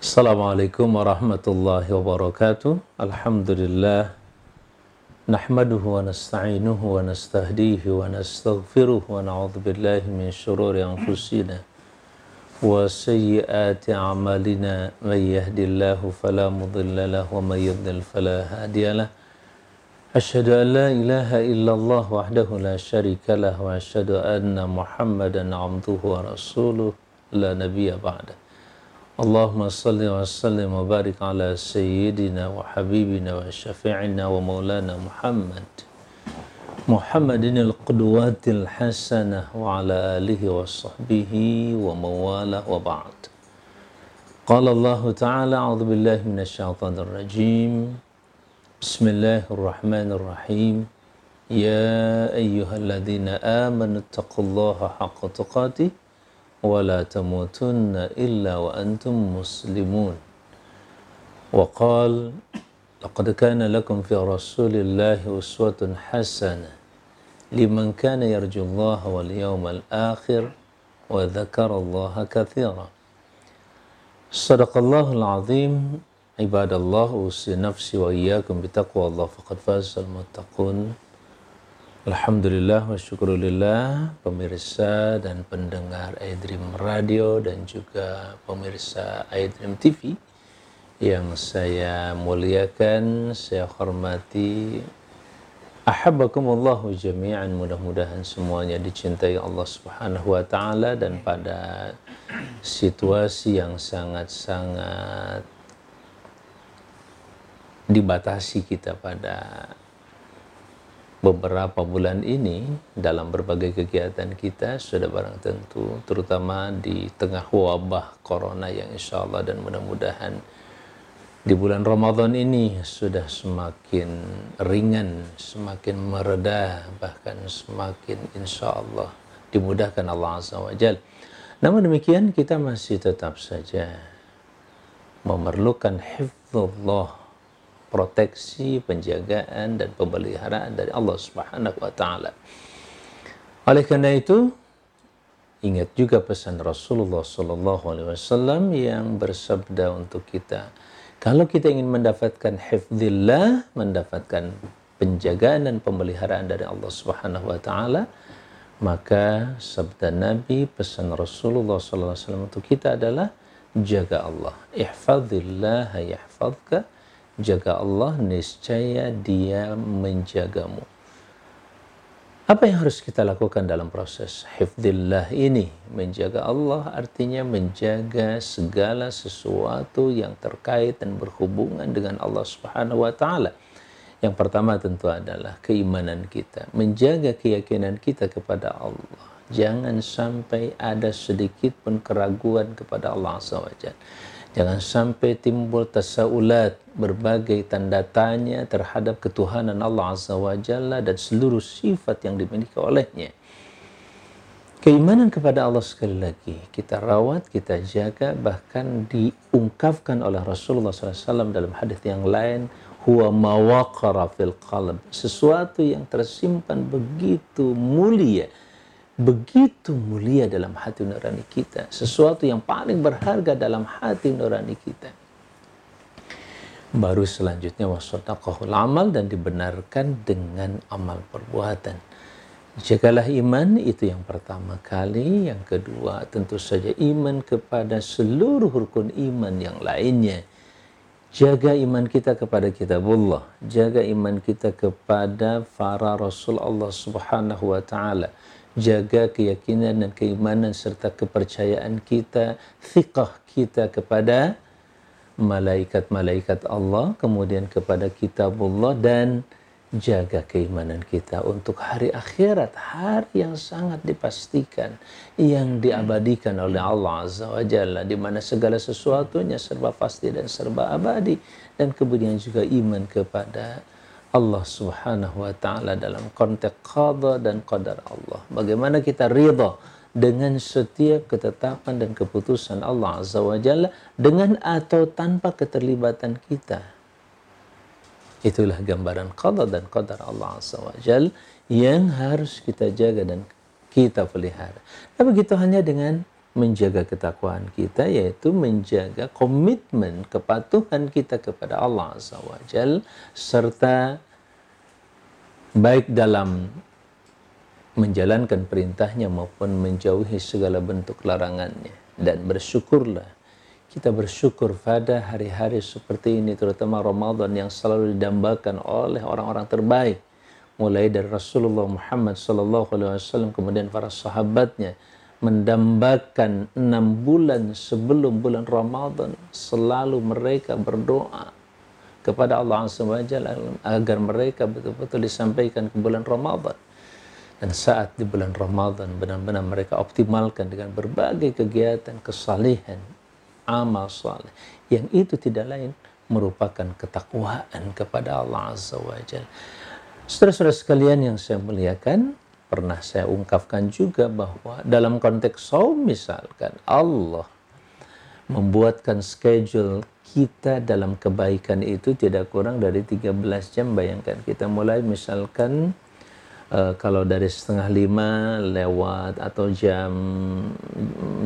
Assalamualaikum warahmatullahi wabarakatuh. Alhamdulillah. Nahmaduhu wa nasta'inuhu wa nastahdihi wa nastaghfiruh wa na'udhu billahi min syururi anfusina wa sayyiati a'malina man yahdillahu fala mudilla lahu wa man yudlil fala hadiyalah. Asyhadu an la ilaha illallah wahdahu la syarika lah wa asyhadu anna Muhammadan 'abduhu wa rasuluh la nabiyya ba'da. اللهم صل وسلم وبارك على سيدنا وحبيبنا وشفيعنا ومولانا محمد. محمد القدوات الحسنة وعلى آله وصحبه ومواله وبعد. قال الله تعالى أعوذ بالله من الشيطان الرجيم. بسم الله الرحمن الرحيم. يا أيها الذين آمنوا اتقوا الله حق تقاته ولا تموتن إلا وأنتم مسلمون. وقال لقد كان لكم في رسول الله أسوة حسنة لمن كان يرجو الله واليوم الآخر وذكر الله كثيرا. صدق الله العظيم. عباد الله أوصي نفسي وإياكم بتقوى الله فقد فاز المتقون. Alhamdulillah wa syukurillah pemirsa dan pendengar iDream Radio dan juga pemirsa iDream TV yang saya muliakan, saya hormati. Ahabbakumullahu jami'an mudah-mudahan semuanya dicintai Allah Subhanahu wa taala dan pada situasi yang sangat-sangat dibatasi kita pada beberapa bulan ini dalam berbagai kegiatan kita sudah barang tentu terutama di tengah wabah corona yang insya Allah dan mudah-mudahan di bulan Ramadan ini sudah semakin ringan, semakin mereda, bahkan semakin insya Allah dimudahkan Allah Azza wa Jal. Namun demikian kita masih tetap saja memerlukan hifzullah proteksi, penjagaan dan pemeliharaan dari Allah Subhanahu wa taala. Oleh karena itu, ingat juga pesan Rasulullah sallallahu alaihi wasallam yang bersabda untuk kita, kalau kita ingin mendapatkan hifdzillah, mendapatkan penjagaan dan pemeliharaan dari Allah Subhanahu wa taala, maka sabda Nabi, pesan Rasulullah sallallahu alaihi wasallam untuk kita adalah jaga Allah. Ihfadzillah yahfadzka jaga Allah, niscaya Dia menjagamu. Apa yang harus kita lakukan dalam proses hifdillah ini? Menjaga Allah artinya menjaga segala sesuatu yang terkait dan berhubungan dengan Allah Subhanahu wa taala. Yang pertama tentu adalah keimanan kita, menjaga keyakinan kita kepada Allah. Jangan sampai ada sedikit pun keraguan kepada Allah Azza wa Jangan sampai timbul tasaulat, berbagai tanda tanya terhadap ketuhanan Allah Azza wa Jalla dan seluruh sifat yang dimiliki olehnya. Keimanan kepada Allah sekali lagi kita rawat, kita jaga, bahkan diungkapkan oleh Rasulullah SAW dalam hadis yang lain, huwa mawaqara fil qalb, sesuatu yang tersimpan begitu mulia begitu mulia dalam hati nurani kita, sesuatu yang paling berharga dalam hati nurani kita. Baru selanjutnya wasadaqahul amal dan dibenarkan dengan amal perbuatan. Jagalah iman itu yang pertama kali, yang kedua tentu saja iman kepada seluruh rukun iman yang lainnya. Jaga iman kita kepada kitabullah, jaga iman kita kepada para rasul Allah Subhanahu wa taala jaga keyakinan dan keimanan serta kepercayaan kita, thiqah kita kepada malaikat-malaikat Allah, kemudian kepada kitabullah dan jaga keimanan kita untuk hari akhirat, hari yang sangat dipastikan, yang diabadikan oleh Allah Azza wa Jalla, di mana segala sesuatunya serba pasti dan serba abadi, dan kemudian juga iman kepada Allah Subhanahu wa taala dalam konteks qada dan qadar Allah. Bagaimana kita ridha dengan setiap ketetapan dan keputusan Allah Azza wa Jalla dengan atau tanpa keterlibatan kita. Itulah gambaran qada dan qadar Allah Azza wa yang harus kita jaga dan kita pelihara. Tapi begitu hanya dengan menjaga ketakwaan kita yaitu menjaga komitmen kepatuhan kita kepada Allah Jal serta baik dalam menjalankan perintahnya maupun menjauhi segala bentuk larangannya. Dan bersyukurlah kita bersyukur pada hari-hari seperti ini terutama Ramadan yang selalu didambakan oleh orang-orang terbaik. Mulai dari Rasulullah Muhammad wasallam kemudian para sahabatnya mendambakan enam bulan sebelum bulan Ramadan selalu mereka berdoa kepada Allah SWT agar mereka betul-betul disampaikan ke bulan Ramadan dan saat di bulan Ramadan benar-benar mereka optimalkan dengan berbagai kegiatan kesalihan amal saleh yang itu tidak lain merupakan ketakwaan kepada Allah Azza wa Jalla. Saudara-saudara sekalian yang saya muliakan, pernah saya ungkapkan juga bahwa dalam konteks saum misalkan Allah membuatkan schedule kita dalam kebaikan itu tidak kurang dari 13 jam. Bayangkan kita mulai misalkan uh, kalau dari setengah lima lewat atau jam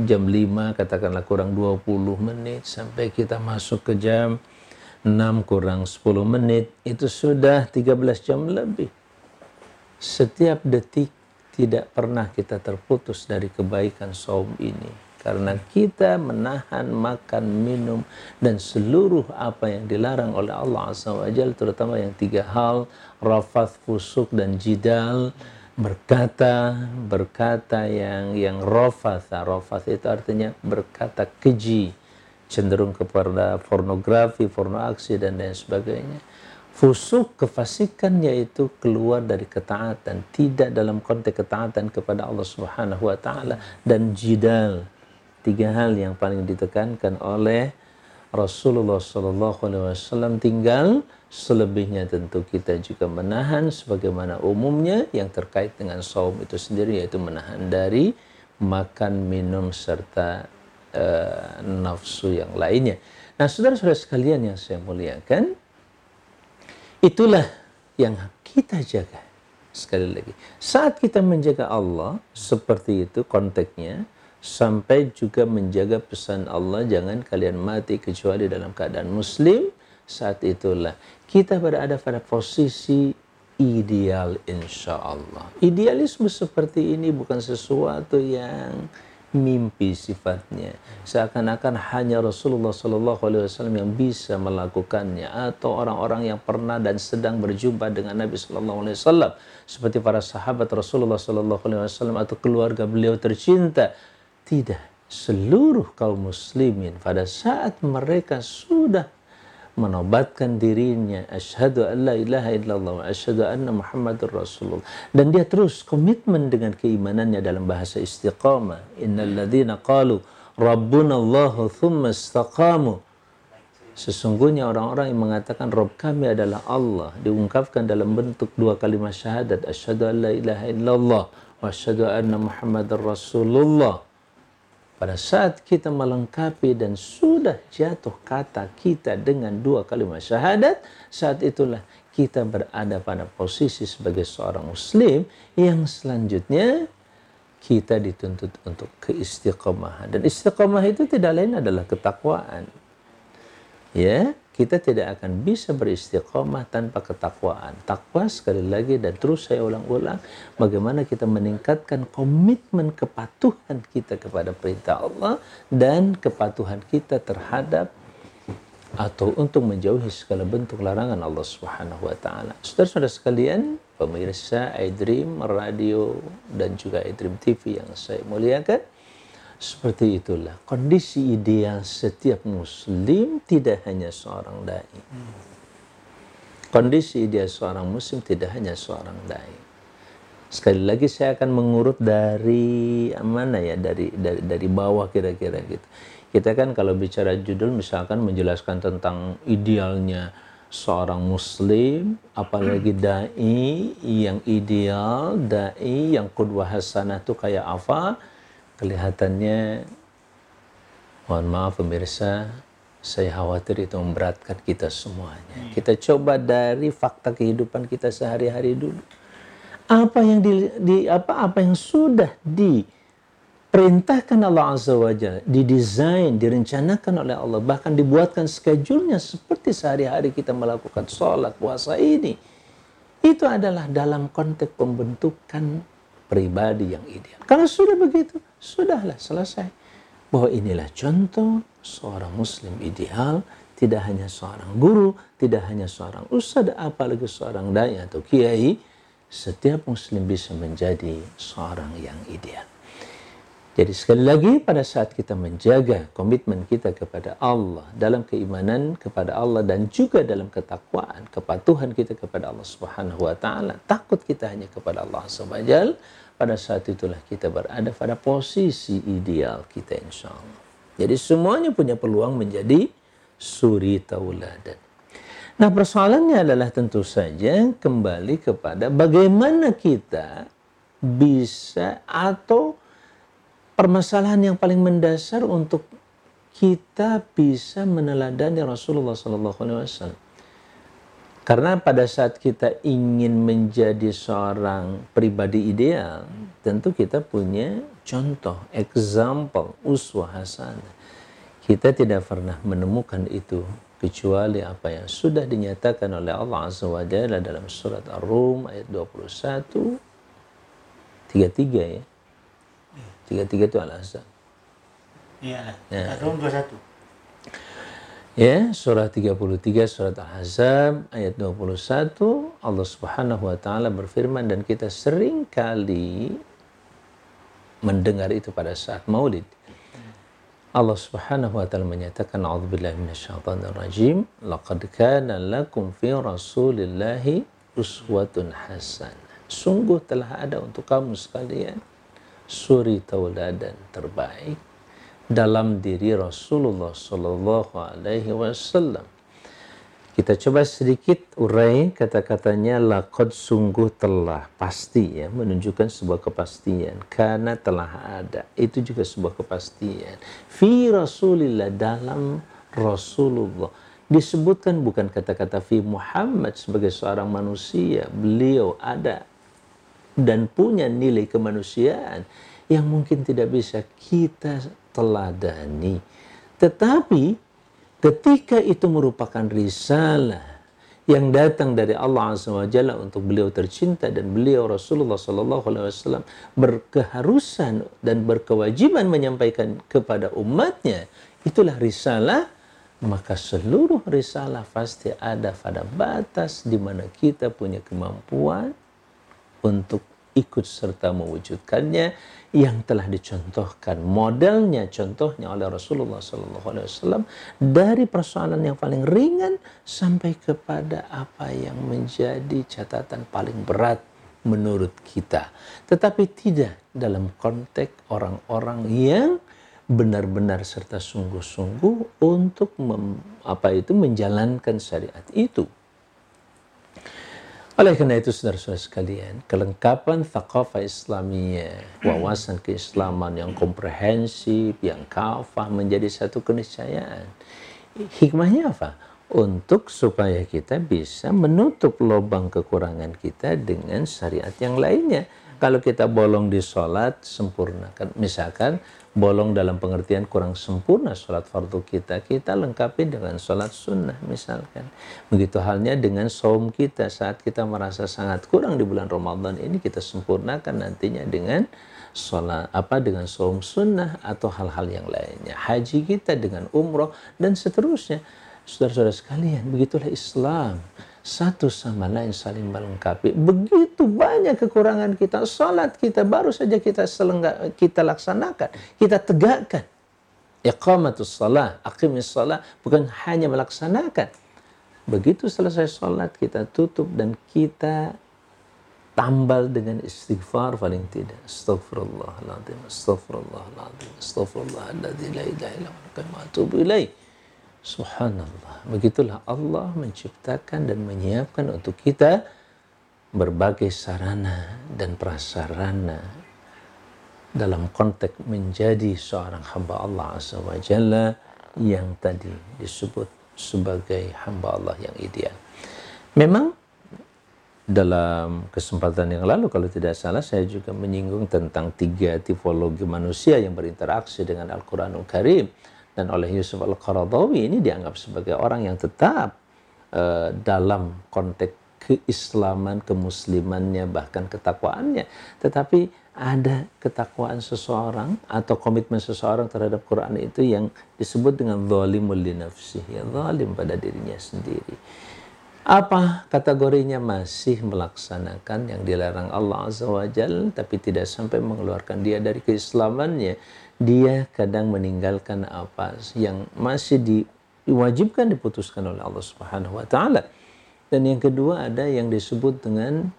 jam lima katakanlah kurang 20 menit sampai kita masuk ke jam 6 kurang 10 menit itu sudah 13 jam lebih setiap detik tidak pernah kita terputus dari kebaikan saum ini. Karena kita menahan makan minum dan seluruh apa yang dilarang oleh Allah Azza wa terutama yang tiga hal rafath fusuk dan jidal berkata berkata yang yang rafath rafath itu artinya berkata keji cenderung kepada pornografi pornoaksi dan lain sebagainya Fusuk kefasikan yaitu keluar dari ketaatan, tidak dalam konteks ketaatan kepada Allah Subhanahu wa taala dan jidal tiga hal yang paling ditekankan oleh Rasulullah Sallallahu Alaihi Wasallam tinggal selebihnya tentu kita juga menahan sebagaimana umumnya yang terkait dengan saum itu sendiri yaitu menahan dari makan minum serta uh, nafsu yang lainnya. Nah saudara-saudara sekalian yang saya muliakan itulah yang kita jaga. Sekali lagi saat kita menjaga Allah seperti itu konteksnya sampai juga menjaga pesan Allah jangan kalian mati kecuali dalam keadaan muslim saat itulah kita berada pada posisi ideal insya Allah. Idealisme seperti ini bukan sesuatu yang mimpi sifatnya. Seakan-akan hanya Rasulullah Shallallahu Alaihi Wasallam yang bisa melakukannya atau orang-orang yang pernah dan sedang berjumpa dengan Nabi Shallallahu Alaihi Wasallam. Seperti para sahabat Rasulullah Shallallahu Alaihi Wasallam atau keluarga beliau tercinta. Tidak, seluruh kaum muslimin pada saat mereka sudah menobatkan dirinya. Asyhadu an la ilaha illallah wa asyhadu anna muhammadur rasulullah. Dan dia terus komitmen dengan keimanannya dalam bahasa istiqamah. Innal ladzina qalu rabbuna allah thumma istaqamu. Sesungguhnya orang-orang yang mengatakan Rob kami adalah Allah diungkapkan dalam bentuk dua kalimat syahadat. Asyhadu an la ilaha illallah wa asyhadu anna muhammadar rasulullah pada saat kita melengkapi dan sudah jatuh kata kita dengan dua kalimat syahadat, saat itulah kita berada pada posisi sebagai seorang muslim yang selanjutnya kita dituntut untuk keistiqomahan. Dan istiqomah itu tidak lain adalah ketakwaan. Ya, kita tidak akan bisa beristiqomah tanpa ketakwaan. Takwa sekali lagi dan terus saya ulang-ulang bagaimana kita meningkatkan komitmen kepatuhan kita kepada perintah Allah dan kepatuhan kita terhadap atau untuk menjauhi segala bentuk larangan Allah Subhanahu wa taala. Saudara-saudara sekalian, pemirsa iDream Radio dan juga iDream TV yang saya muliakan, seperti itulah kondisi ideal setiap muslim tidak hanya seorang dai. Kondisi ideal seorang muslim tidak hanya seorang dai. Sekali lagi saya akan mengurut dari mana ya dari dari, dari bawah kira-kira gitu. Kita kan kalau bicara judul misalkan menjelaskan tentang idealnya seorang muslim apalagi dai yang ideal, dai yang kudwah hasanah itu kayak apa? Kelihatannya mohon maaf pemirsa saya khawatir itu memberatkan kita semuanya. Hmm. Kita coba dari fakta kehidupan kita sehari-hari dulu. Apa yang di, di apa apa yang sudah di diperintahkan Allah Azza wa Jalla, didesain, direncanakan oleh Allah, bahkan dibuatkan schedule-nya seperti sehari-hari kita melakukan sholat, puasa ini. Itu adalah dalam konteks pembentukan pribadi yang ideal. Kalau sudah begitu, sudahlah selesai. Bahwa inilah contoh seorang muslim ideal, tidak hanya seorang guru, tidak hanya seorang ustadz, apalagi seorang dai atau kiai, setiap muslim bisa menjadi seorang yang ideal. Jadi sekali lagi pada saat kita menjaga komitmen kita kepada Allah dalam keimanan kepada Allah dan juga dalam ketakwaan kepatuhan kita kepada Allah Subhanahu wa taala, takut kita hanya kepada Allah Subhanahu pada saat itulah kita berada pada posisi ideal kita insya Allah. Jadi semuanya punya peluang menjadi suri tauladan. Nah persoalannya adalah tentu saja kembali kepada bagaimana kita bisa atau permasalahan yang paling mendasar untuk kita bisa meneladani Rasulullah Sallallahu Alaihi Wasallam. Karena pada saat kita ingin menjadi seorang pribadi ideal, tentu kita punya contoh, example, uswah hasanah. Kita tidak pernah menemukan itu kecuali apa yang sudah dinyatakan oleh Allah Azza wa Jalla dalam surat Ar-Rum ayat 21 33 ya Tiga-tiga itu al-azab. Iya, ya. Rum 21. Ya, surah 33 surat Al-Ahzab ayat 21 Allah Subhanahu wa taala berfirman dan kita sering kali mendengar itu pada saat Maulid. Allah Subhanahu wa taala menyatakan a'udzubillahi minasyaitonir rajim laqad kana lakum fi rasulillahi uswatun hasanah. Sungguh telah ada untuk kamu sekalian suri tauladan terbaik dalam diri Rasulullah Sallallahu Alaihi Wasallam. Kita coba sedikit urai kata-katanya lakot sungguh telah pasti ya menunjukkan sebuah kepastian. Karena telah ada. Itu juga sebuah kepastian. Fi Rasulillah dalam Rasulullah. Disebutkan bukan kata-kata fi Muhammad sebagai seorang manusia. Beliau ada dan punya nilai kemanusiaan yang mungkin tidak bisa kita teladani. Tetapi ketika itu merupakan risalah yang datang dari Allah Azza wa untuk beliau tercinta dan beliau Rasulullah Sallallahu Alaihi Wasallam berkeharusan dan berkewajiban menyampaikan kepada umatnya itulah risalah maka seluruh risalah pasti ada pada batas di mana kita punya kemampuan untuk ikut serta mewujudkannya yang telah dicontohkan. Modelnya contohnya oleh Rasulullah SAW dari persoalan yang paling ringan sampai kepada apa yang menjadi catatan paling berat menurut kita. Tetapi tidak dalam konteks orang-orang yang benar-benar serta sungguh-sungguh untuk mem, apa itu menjalankan syariat itu oleh karena itu saudara-saudara sekalian, kelengkapan thaqafah Islamiyah, wawasan keislaman yang komprehensif, yang kafah menjadi satu keniscayaan. Hikmahnya apa? Untuk supaya kita bisa menutup lubang kekurangan kita dengan syariat yang lainnya. Kalau kita bolong di sholat, sempurnakan. Misalkan bolong dalam pengertian kurang sempurna sholat fardu kita, kita lengkapi dengan sholat sunnah misalkan. Begitu halnya dengan saum kita saat kita merasa sangat kurang di bulan Ramadan ini kita sempurnakan nantinya dengan sholat apa dengan saum sunnah atau hal-hal yang lainnya. Haji kita dengan umroh dan seterusnya. Saudara-saudara sekalian, begitulah Islam satu sama lain saling melengkapi. Begitu banyak kekurangan kita. Salat kita baru saja kita selengga, kita laksanakan, kita tegakkan. Iqamatus salat, aqimis salat, bukan hanya melaksanakan. Begitu selesai salat kita tutup dan kita tambal dengan istighfar paling tidak. Astaghfirullahaladzim, astaghfirullahaladzim, astaghfirullahaladzim, la ilaha illallah, wa atubu ilaih. Subhanallah. Begitulah Allah menciptakan dan menyiapkan untuk kita berbagai sarana dan prasarana dalam konteks menjadi seorang hamba Allah Azza wa Jalla yang tadi disebut sebagai hamba Allah yang ideal. Memang dalam kesempatan yang lalu kalau tidak salah saya juga menyinggung tentang tiga tipologi manusia yang berinteraksi dengan Al-Quranul Karim dan oleh Yusuf Al-Qaradawi ini dianggap sebagai orang yang tetap uh, dalam konteks keislaman, kemuslimannya, bahkan ketakwaannya. Tetapi ada ketakwaan seseorang atau komitmen seseorang terhadap Quran itu yang disebut dengan zalimul li nafsihi, zalim pada dirinya sendiri. Apa kategorinya masih melaksanakan yang dilarang Allah Azza wa Jal tapi tidak sampai mengeluarkan dia dari keislamannya. Dia kadang meninggalkan apa yang masih diwajibkan diputuskan oleh Allah Subhanahu wa taala. Dan yang kedua ada yang disebut dengan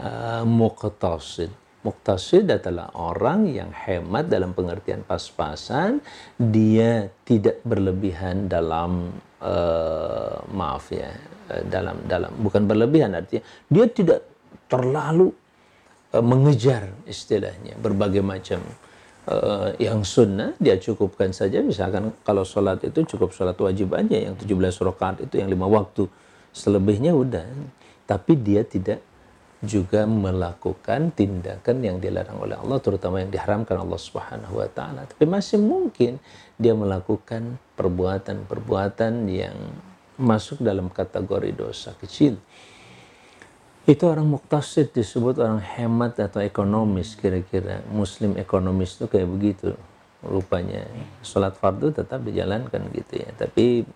uh, muqtasid. Muqtasid adalah orang yang hemat dalam pengertian pas-pasan, dia tidak berlebihan dalam uh, maaf ya, uh, dalam dalam bukan berlebihan artinya dia tidak terlalu uh, mengejar istilahnya berbagai macam uh, yang sunnah dia cukupkan saja. Misalkan kalau sholat itu cukup sholat wajib aja. Yang 17 rakaat itu yang lima waktu. Selebihnya udah. Tapi dia tidak juga melakukan tindakan yang dilarang oleh Allah terutama yang diharamkan Allah Subhanahu wa taala. Tapi masih mungkin dia melakukan perbuatan-perbuatan yang masuk dalam kategori dosa kecil itu orang muktasid disebut orang hemat atau ekonomis kira-kira muslim ekonomis itu kayak begitu rupanya sholat fardu tetap dijalankan gitu ya tapi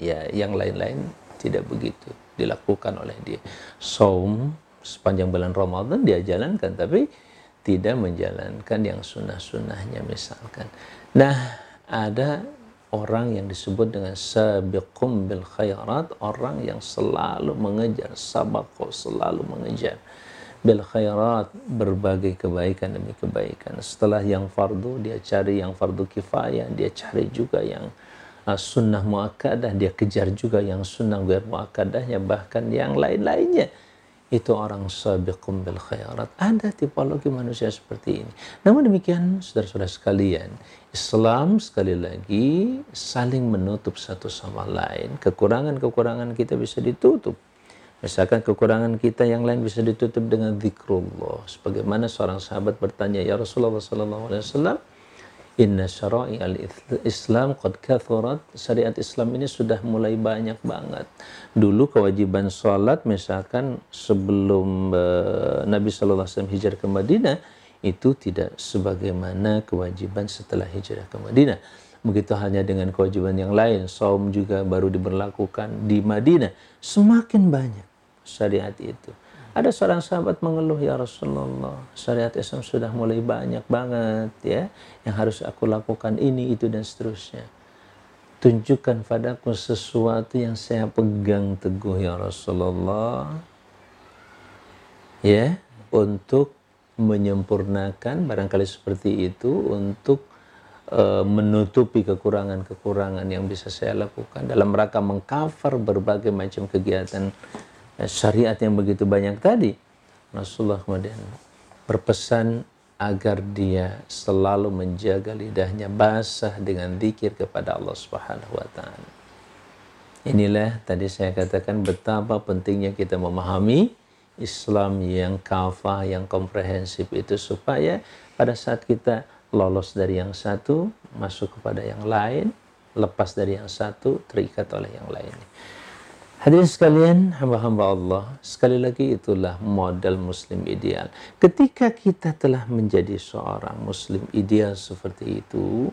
ya yang lain-lain tidak begitu dilakukan oleh dia. Saum sepanjang bulan Ramadan dia jalankan tapi tidak menjalankan yang sunnah-sunnahnya misalkan. Nah, ada orang yang disebut dengan sabiqum bil khairat, orang yang selalu mengejar, sabako selalu mengejar bil khairat, berbagai kebaikan demi kebaikan. Setelah yang fardu, dia cari yang fardu kifayah, dia cari juga yang uh, sunnah muakkadah dia kejar juga yang sunnah ghair muakkadahnya bahkan yang lain-lainnya itu orang sabiqum bil khairat. Ada tipologi manusia seperti ini. Namun demikian saudara-saudara sekalian Islam sekali lagi saling menutup satu sama lain. Kekurangan-kekurangan kita bisa ditutup. Misalkan kekurangan kita yang lain bisa ditutup dengan zikrullah. Sebagaimana seorang sahabat bertanya, Ya Rasulullah sallallahu alaihi wasallam, Inna syara'i al-Islam qad kathurat. Syariat Islam ini sudah mulai banyak banget. Dulu kewajiban sholat misalkan sebelum uh, Nabi SAW hijrah ke Madinah itu tidak sebagaimana kewajiban setelah hijrah ke Madinah. Begitu hanya dengan kewajiban yang lain. Saum juga baru diberlakukan di Madinah. Semakin banyak syariat itu. Ada seorang sahabat mengeluh, ya Rasulullah, syariat Islam sudah mulai banyak banget ya, yang harus aku lakukan ini, itu, dan seterusnya. Tunjukkan padaku sesuatu yang saya pegang teguh ya Rasulullah. Ya, untuk menyempurnakan barangkali seperti itu untuk uh, menutupi kekurangan-kekurangan yang bisa saya lakukan dalam rangka mengcover berbagai macam kegiatan syariat yang begitu banyak tadi, Rasulullah kemudian berpesan agar dia selalu menjaga lidahnya basah dengan zikir kepada Allah Subhanahu wa taala. Inilah tadi saya katakan betapa pentingnya kita memahami Islam yang kafah, yang komprehensif itu supaya pada saat kita lolos dari yang satu, masuk kepada yang lain, lepas dari yang satu, terikat oleh yang lain. Hadirin sekalian, hamba-hamba Allah, sekali lagi itulah model muslim ideal. Ketika kita telah menjadi seorang muslim ideal seperti itu,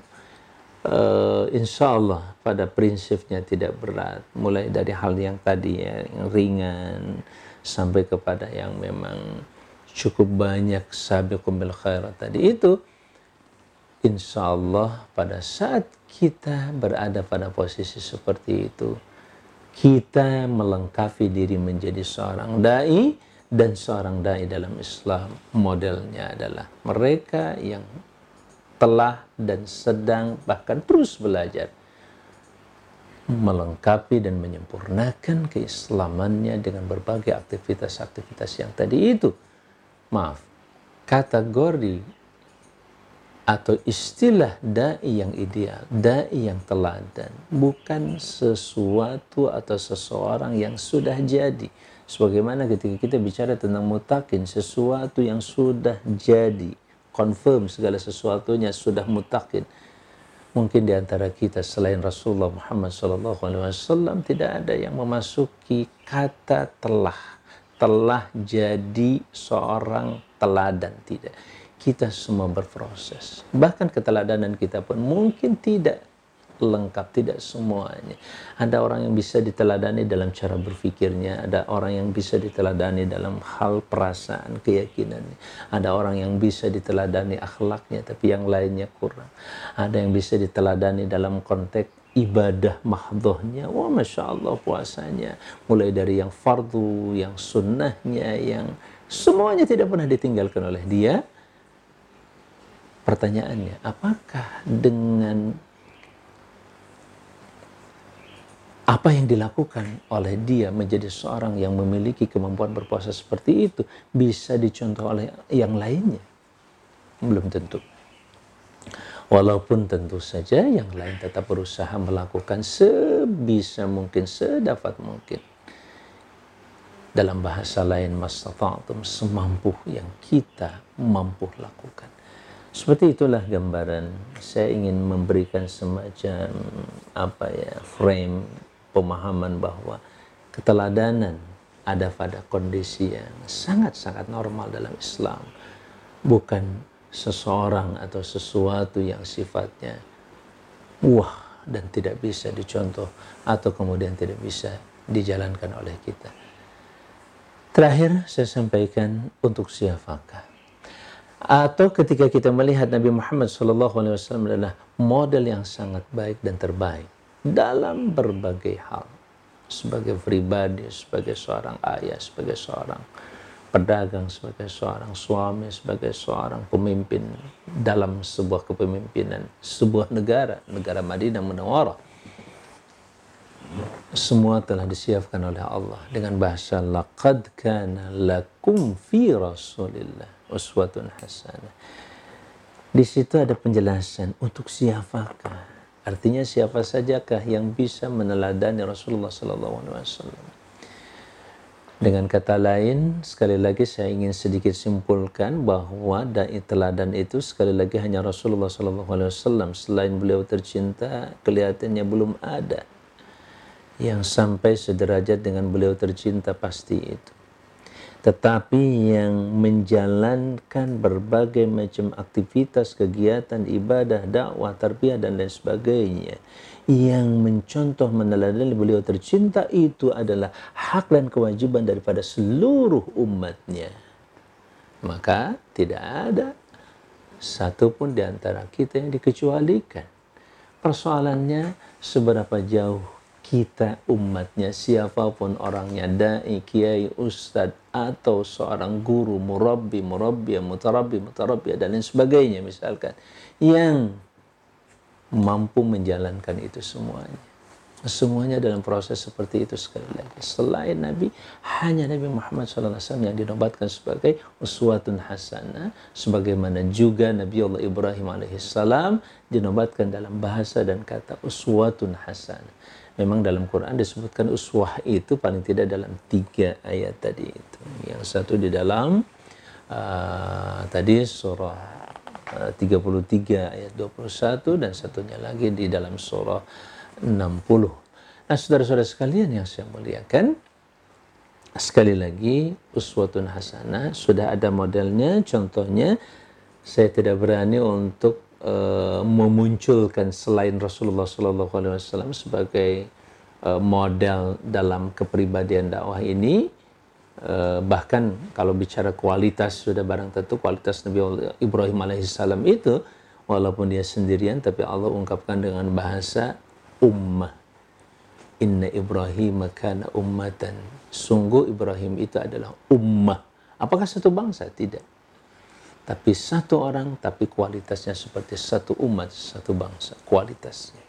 uh, insya Allah pada prinsipnya tidak berat. Mulai dari hal yang tadi ya, yang ringan, sampai kepada yang memang cukup banyak sabiqum bil khairat tadi itu, insya Allah pada saat kita berada pada posisi seperti itu, kita melengkapi diri menjadi seorang dai dan seorang dai dalam Islam modelnya adalah mereka yang telah dan sedang bahkan terus belajar melengkapi dan menyempurnakan keislamannya dengan berbagai aktivitas-aktivitas yang tadi itu. Maaf, kategori atau istilah dai yang ideal, dai yang teladan, bukan sesuatu atau seseorang yang sudah jadi, Sebagaimana ketika kita bicara tentang mutakin, sesuatu yang sudah jadi, confirm segala sesuatunya sudah mutakin. Mungkin di antara kita selain Rasulullah Muhammad SAW tidak ada yang memasuki kata telah. Telah jadi seorang teladan. Tidak. Kita semua berproses. Bahkan keteladanan kita pun mungkin tidak lengkap, tidak semuanya. Ada orang yang bisa diteladani dalam cara berpikirnya, ada orang yang bisa diteladani dalam hal perasaan, keyakinannya. Ada orang yang bisa diteladani akhlaknya, tapi yang lainnya kurang. Ada yang bisa diteladani dalam konteks ibadah mahdohnya. Wah, Masya Allah puasanya. Mulai dari yang fardu, yang sunnahnya, yang semuanya tidak pernah ditinggalkan oleh dia. Pertanyaannya, apakah dengan apa yang dilakukan oleh dia menjadi seorang yang memiliki kemampuan berpuasa seperti itu bisa dicontoh oleh yang lainnya? Belum tentu. Walaupun tentu saja yang lain tetap berusaha melakukan sebisa mungkin, sedapat mungkin. Dalam bahasa lain, mastata'atum semampu yang kita mampu lakukan. Seperti itulah gambaran. Saya ingin memberikan semacam apa ya frame pemahaman bahwa keteladanan ada pada kondisi yang sangat-sangat normal dalam Islam. Bukan seseorang atau sesuatu yang sifatnya wah dan tidak bisa dicontoh atau kemudian tidak bisa dijalankan oleh kita. Terakhir saya sampaikan untuk siapakah atau ketika kita melihat Nabi Muhammad SAW adalah model yang sangat baik dan terbaik dalam berbagai hal. Sebagai pribadi, sebagai seorang ayah, sebagai seorang pedagang, sebagai seorang suami, sebagai seorang pemimpin dalam sebuah kepemimpinan sebuah negara, negara Madinah Munawwarah. Semua telah disiapkan oleh Allah dengan bahasa laqad kana lakum fi Rasulillah uswatun hasanah. Di situ ada penjelasan untuk siapakah Artinya siapa sajakah yang bisa meneladani Rasulullah sallallahu alaihi wasallam? Dengan kata lain, sekali lagi saya ingin sedikit simpulkan bahwa dai teladan itu sekali lagi hanya Rasulullah sallallahu alaihi wasallam. Selain beliau tercinta, kelihatannya belum ada yang sampai sederajat dengan beliau tercinta pasti itu tetapi yang menjalankan berbagai macam aktivitas, kegiatan, ibadah, dakwah, tarbiyah dan lain sebagainya yang mencontoh meneladani beliau tercinta itu adalah hak dan kewajiban daripada seluruh umatnya. Maka tidak ada satu pun di antara kita yang dikecualikan. Persoalannya seberapa jauh kita umatnya siapa pun orangnya dai kiai ustad atau seorang guru murabbi murabbi mutarabbi mutarabbi dan lain sebagainya misalkan yang mampu menjalankan itu semuanya. Semuanya dalam proses seperti itu sekali lagi. Selain Nabi hanya Nabi Muhammad SAW yang dinobatkan sebagai uswatun hasanah sebagaimana juga Nabi Allah Ibrahim alaihissalam dinobatkan dalam bahasa dan kata uswatun hasanah memang dalam Quran disebutkan uswah itu paling tidak dalam tiga ayat tadi itu. Yang satu di dalam uh, tadi surah uh, 33 ayat 21 dan satunya lagi di dalam surah 60. Nah, saudara-saudara sekalian yang saya muliakan, sekali lagi uswatun hasanah sudah ada modelnya, contohnya saya tidak berani untuk uh, memunculkan selain Rasulullah SAW sebagai uh, model dalam kepribadian dakwah ini. Uh, bahkan kalau bicara kualitas sudah barang tentu kualitas Nabi Ibrahim alaihissalam itu walaupun dia sendirian tapi Allah ungkapkan dengan bahasa ummah. Inna Ibrahim kana ummatan. Sungguh Ibrahim itu adalah ummah. Apakah satu bangsa? Tidak tapi satu orang tapi kualitasnya seperti satu umat, satu bangsa, kualitasnya,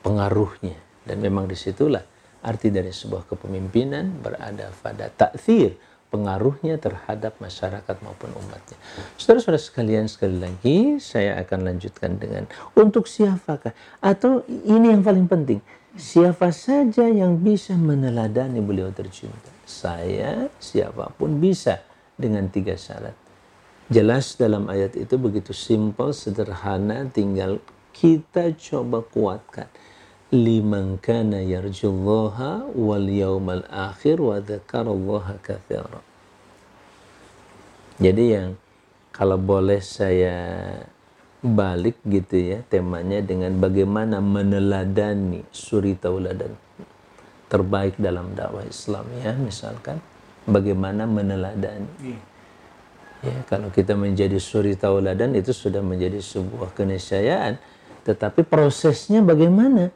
pengaruhnya. Dan memang di situlah arti dari sebuah kepemimpinan berada pada takfir, pengaruhnya terhadap masyarakat maupun umatnya. Saudara-saudara sekalian, sekali lagi saya akan lanjutkan dengan untuk siapakah atau ini yang paling penting, siapa saja yang bisa meneladani beliau tercinta. Saya siapa pun bisa dengan tiga syarat. Jelas dalam ayat itu begitu simpel, sederhana, tinggal kita coba kuatkan liman kana yarjullaha wal yawmal akhir wa dzakarallaha katsira. Jadi yang kalau boleh saya balik gitu ya temanya dengan bagaimana meneladani suri tauladan terbaik dalam dakwah Islam ya misalkan bagaimana meneladani iya. Ya kalau kita menjadi suri tauladan itu sudah menjadi sebuah keniscayaan. Tetapi prosesnya bagaimana?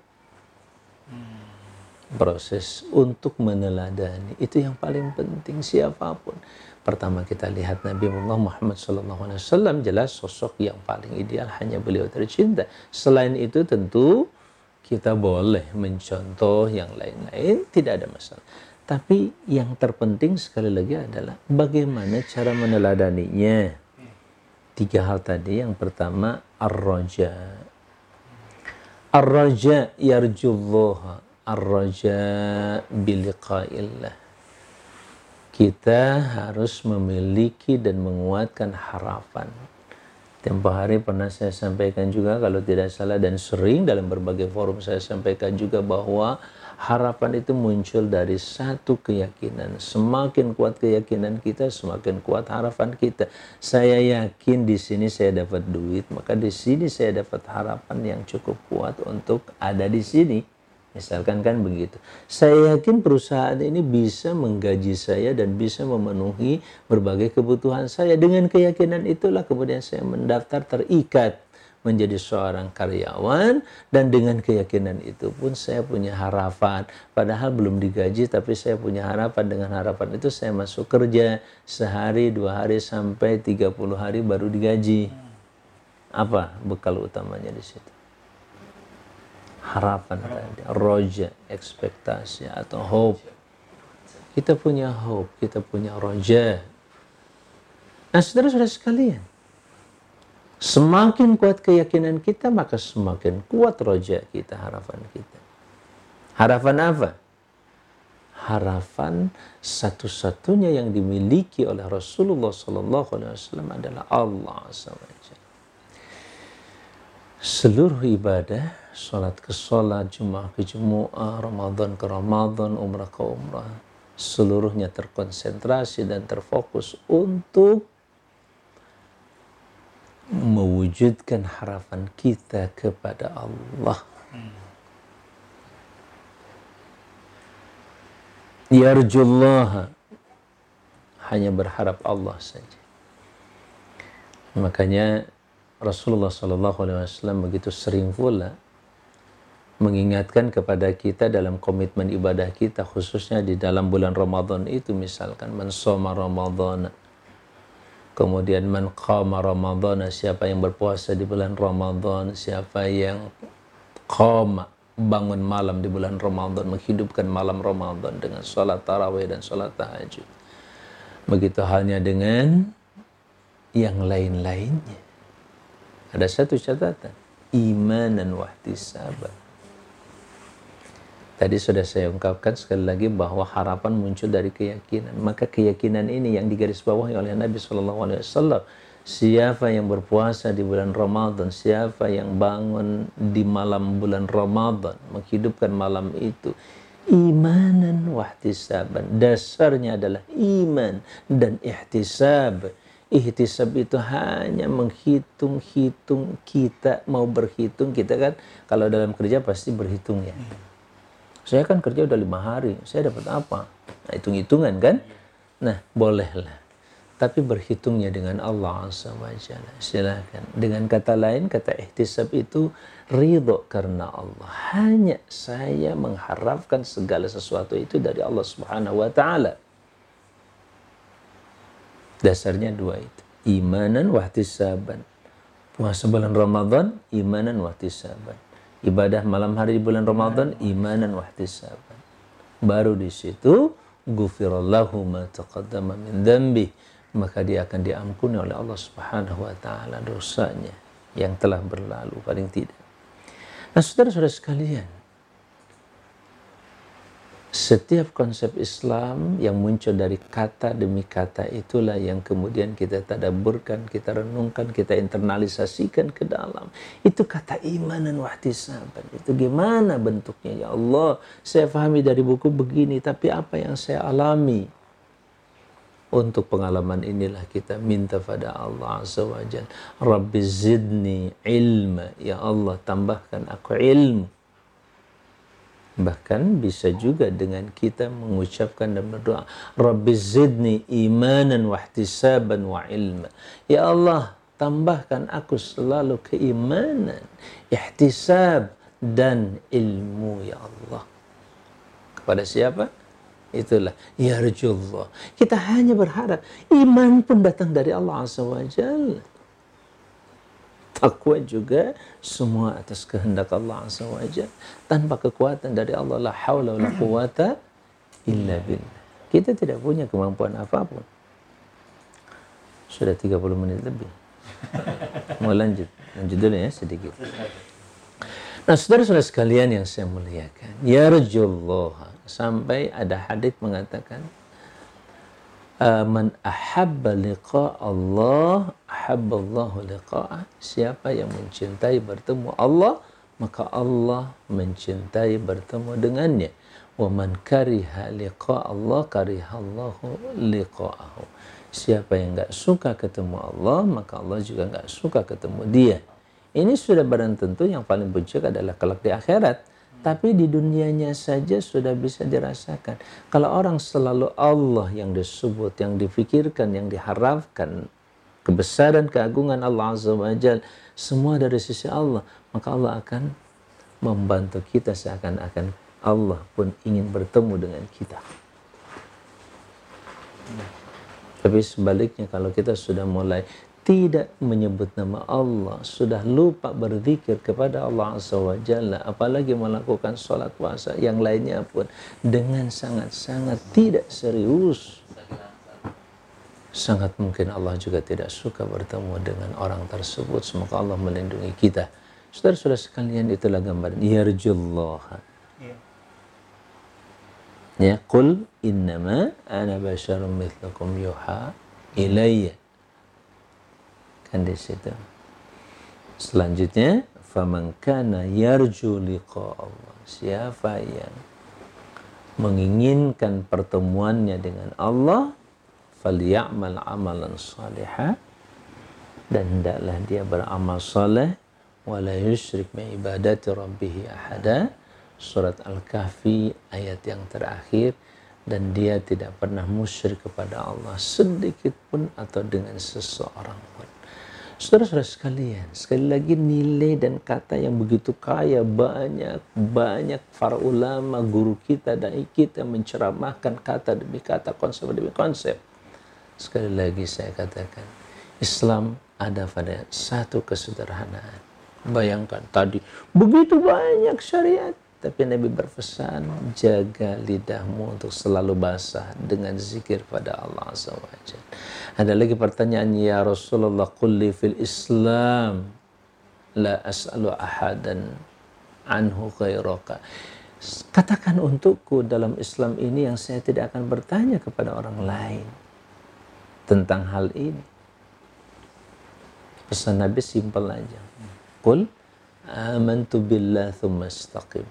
Proses untuk meneladani itu yang paling penting siapa pun. Pertama kita lihat Nabi Muhammad SAW jelas sosok yang paling ideal hanya beliau tercinta. Selain itu tentu kita boleh mencontoh yang lain-lain tidak ada masalah tapi yang terpenting sekali lagi adalah bagaimana cara meneladaninya tiga hal tadi yang pertama ar-raja ar-raja yarjullaha ar-raja. Kita harus memiliki dan menguatkan harapan. Tempoh hari pernah saya sampaikan juga kalau tidak salah dan sering dalam berbagai forum saya sampaikan juga bahwa harapan itu muncul dari satu keyakinan. Semakin kuat keyakinan kita, semakin kuat harapan kita. Saya yakin di sini saya dapat duit, maka di sini saya dapat harapan yang cukup kuat untuk ada di sini. Misalkan kan begitu. Saya yakin perusahaan ini bisa menggaji saya dan bisa memenuhi berbagai kebutuhan saya. Dengan keyakinan itulah kemudian saya mendaftar terikat menjadi seorang karyawan dan dengan keyakinan itu pun saya punya harapan padahal belum digaji tapi saya punya harapan dengan harapan itu saya masuk kerja sehari dua hari sampai 30 hari baru digaji apa bekal utamanya di situ harapan tadi, roja, ekspektasi atau hope. Kita punya hope, kita punya roja. Nah, saudara-saudara sekalian, semakin kuat keyakinan kita, maka semakin kuat roja kita, harapan kita. Harapan apa? Harapan satu-satunya yang dimiliki oleh Rasulullah SAW adalah Allah SWT. Seluruh ibadah sholat ke sholat, Jumat ke Jumat, Ramadan ke Ramadan, Umrah ke Umrah. Seluruhnya terkonsentrasi dan terfokus untuk mewujudkan harapan kita kepada Allah. Yarjullah hanya berharap Allah saja. Makanya Rasulullah Shallallahu Alaihi Wasallam begitu sering pula mengingatkan kepada kita dalam komitmen ibadah kita khususnya di dalam bulan Ramadan itu misalkan mensoma Ramadan kemudian man qama Ramadan siapa yang berpuasa di bulan Ramadan siapa yang qama bangun malam di bulan Ramadan menghidupkan malam Ramadan dengan sholat tarawih dan sholat tahajud. Begitu halnya dengan yang lain-lainnya. Ada satu catatan iman dan wahtisaban Tadi sudah saya ungkapkan sekali lagi bahwa harapan muncul dari keyakinan. Maka keyakinan ini yang digarisbawahi oleh Nabi Shallallahu Alaihi Wasallam. Siapa yang berpuasa di bulan Ramadan, siapa yang bangun di malam bulan Ramadan, menghidupkan malam itu, imanan wahtisaban. Dasarnya adalah iman dan ihtisab. Ihtisab itu hanya menghitung-hitung kita mau berhitung kita kan kalau dalam kerja pasti berhitung ya. Saya kan kerja udah lima hari, saya dapat apa? Nah, hitung-hitungan kan? Nah, bolehlah. Tapi berhitungnya dengan Allah SWT. Silahkan. Dengan kata lain, kata ihtisab itu ridho karena Allah. Hanya saya mengharapkan segala sesuatu itu dari Allah Subhanahu wa taala. Dasarnya dua itu. Imanan wahtisaban. Puasa bulan Ramadan, imanan wahtisaban ibadah malam hari di bulan Ramadan imanan wahtisaban. Baru di situ ghufirallahu ma taqaddama min dhanbi maka dia akan diampuni oleh Allah Subhanahu wa taala dosanya yang telah berlalu paling tidak. Nah, saudara-saudara sekalian, setiap konsep Islam yang muncul dari kata demi kata itulah yang kemudian kita tadaburkan, kita renungkan, kita internalisasikan ke dalam. Itu kata iman dan wahtisaban. Itu gimana bentuknya ya Allah? Saya pahami dari buku begini, tapi apa yang saya alami? Untuk pengalaman inilah kita minta pada Allah Azza wa Jal. Rabbi zidni ilma. Ya Allah tambahkan aku ilmu Bahkan bisa juga dengan kita mengucapkan dan berdoa, Rabbi zidni imanan wa ihtisaban wa ilma. Ya Allah, tambahkan aku selalu keimanan, ihtisab dan ilmu ya Allah. Kepada siapa? Itulah ya Rasulullah. Kita hanya berharap iman pun datang dari Allah Azza takwa juga semua atas kehendak Allah Azza wa tanpa kekuatan dari Allah la haula wala quwata illa billah. Kita tidak punya kemampuan apa pun. Sudah 30 menit lebih. Mau lanjut? Lanjut dulu ya sedikit. Nah saudara-saudara sekalian yang saya muliakan ya Rasulullah sampai ada hadis mengatakan man ahabba liqa Allah ahabballahu liqa'ah. Siapa yang mencintai bertemu Allah maka Allah mencintai bertemu dengannya. Wa man kariha liqa Allah karihallahu liqa'ahu. Siapa yang enggak suka ketemu Allah maka Allah juga enggak suka ketemu dia. Ini sudah barang tentu yang paling puncak adalah kelak di akhirat tapi di dunianya saja sudah bisa dirasakan. Kalau orang selalu Allah yang disebut, yang difikirkan, yang diharapkan, kebesaran, keagungan Allah Azza wa Jal, semua dari sisi Allah, maka Allah akan membantu kita seakan-akan Allah pun ingin bertemu dengan kita. Tapi sebaliknya kalau kita sudah mulai tidak menyebut nama Allah, sudah lupa berzikir kepada Allah Azza wa Jalla, apalagi melakukan sholat puasa yang lainnya pun dengan sangat-sangat tidak serius. Sangat mungkin Allah juga tidak suka bertemu dengan orang tersebut. Semoga Allah melindungi kita. Saudara-saudara sekalian itulah gambaran. Yarjullah. Ya. ya, qul innama ana basyarum mithlakum yuha ilayya kan di situ. Selanjutnya, faman kana yarju liqa Allah. Siapa yang menginginkan pertemuannya dengan Allah, falyamal amalan salihah dan hendaklah dia beramal saleh wala yusyrik bi ibadati rabbih ahada. Surat Al-Kahfi ayat yang terakhir dan dia tidak pernah musyrik kepada Allah sedikit pun atau dengan seseorang pun. Saudara-saudara sekalian, sekali lagi nilai dan kata yang begitu kaya, banyak, banyak para ulama, guru kita, dan kita menceramahkan kata demi kata, konsep demi konsep. Sekali lagi saya katakan, Islam ada pada satu kesederhanaan. Bayangkan tadi, begitu banyak syariat, tapi Nabi berpesan, jaga lidahmu untuk selalu basah dengan zikir pada Allah Azza Ada lagi pertanyaan, Ya Rasulullah, kulli fil Islam, la as'alu ahadan anhu khairaka. Katakan untukku dalam Islam ini yang saya tidak akan bertanya kepada orang lain tentang hal ini. Pesan Nabi simpel aja. Qul amantu billah thumma istaqim.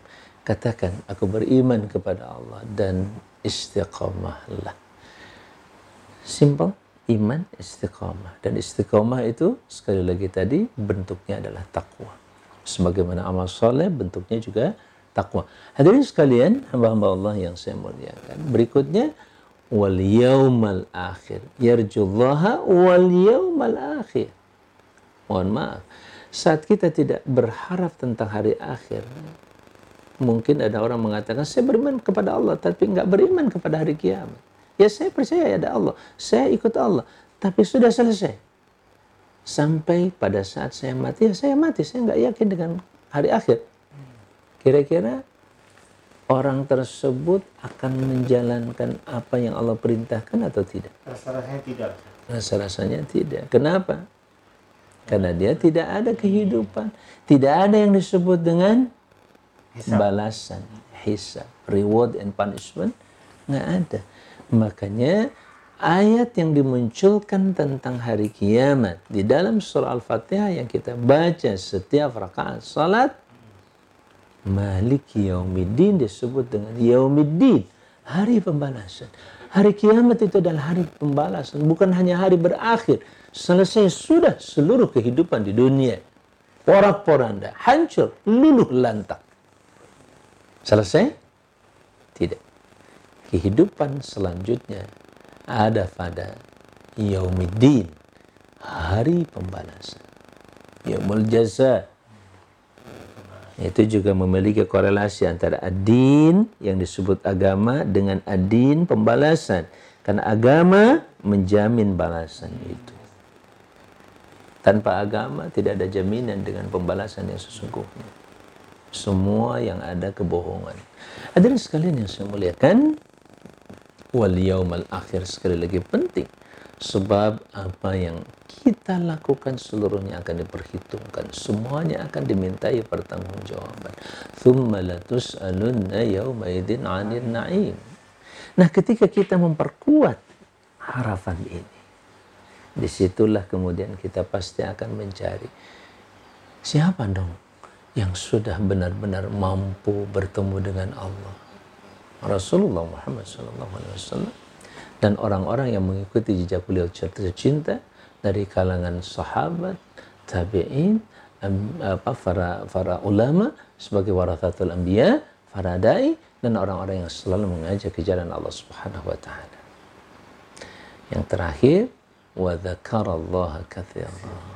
Katakan aku beriman kepada Allah dan istiqamahlah. Simple, iman istiqamah dan istiqamah itu sekali lagi tadi bentuknya adalah takwa. Sebagaimana amal soleh bentuknya juga takwa. Hadirin sekalian, hamba-hamba Allah yang saya muliakan. Berikutnya wal yaumal akhir. Yarjullaha wal yaumal akhir. Mohon maaf saat kita tidak berharap tentang hari akhir, mungkin ada orang mengatakan, saya beriman kepada Allah, tapi nggak beriman kepada hari kiamat. Ya saya percaya ada Allah, saya ikut Allah, tapi sudah selesai. Sampai pada saat saya mati, ya saya mati, saya nggak yakin dengan hari akhir. Kira-kira orang tersebut akan menjalankan apa yang Allah perintahkan atau tidak? Rasa-rasanya tidak. Rasa-rasanya tidak. Kenapa? Karena dia tidak ada kehidupan. Tidak ada yang disebut dengan hisab. balasan, hisab, reward and punishment. Nggak ada. Makanya ayat yang dimunculkan tentang hari kiamat di dalam surah Al-Fatihah yang kita baca setiap rakaat salat Maliki Yaumiddin disebut dengan Yaumiddin, hari pembalasan. Hari kiamat itu adalah hari pembalasan, bukan hanya hari berakhir. Selesai sudah seluruh kehidupan di dunia. Porak-poranda, hancur, luluh lantak. Selesai? Tidak. Kehidupan selanjutnya ada pada Yaumiddin, hari pembalasan. Yaumul jaza, itu juga memiliki korelasi antara adin yang disebut agama dengan adin pembalasan. Karena agama menjamin balasan itu. Tanpa agama tidak ada jaminan dengan pembalasan yang sesungguhnya. Semua yang ada kebohongan. Hadirin sekalian yang saya muliakan, wal yaumal akhir sekali lagi penting Sebab apa yang kita lakukan seluruhnya akan diperhitungkan. Semuanya akan dimintai pertanggungjawaban. Thumma latus'alunna yawmaidin 'anil na'im. Nah, ketika kita memperkuat harapan ini, di situlah kemudian kita pasti akan mencari siapa dong yang sudah benar-benar mampu bertemu dengan Allah. Rasulullah Muhammad SAW dan orang-orang yang mengikuti jejak beliau tercinta dari kalangan sahabat, tabi'in, apa para para ulama sebagai warathatul anbiya, para dai dan orang-orang yang selalu mengajak ke jalan Allah Subhanahu wa taala. Yang terakhir, wa dzakarallaha katsiran.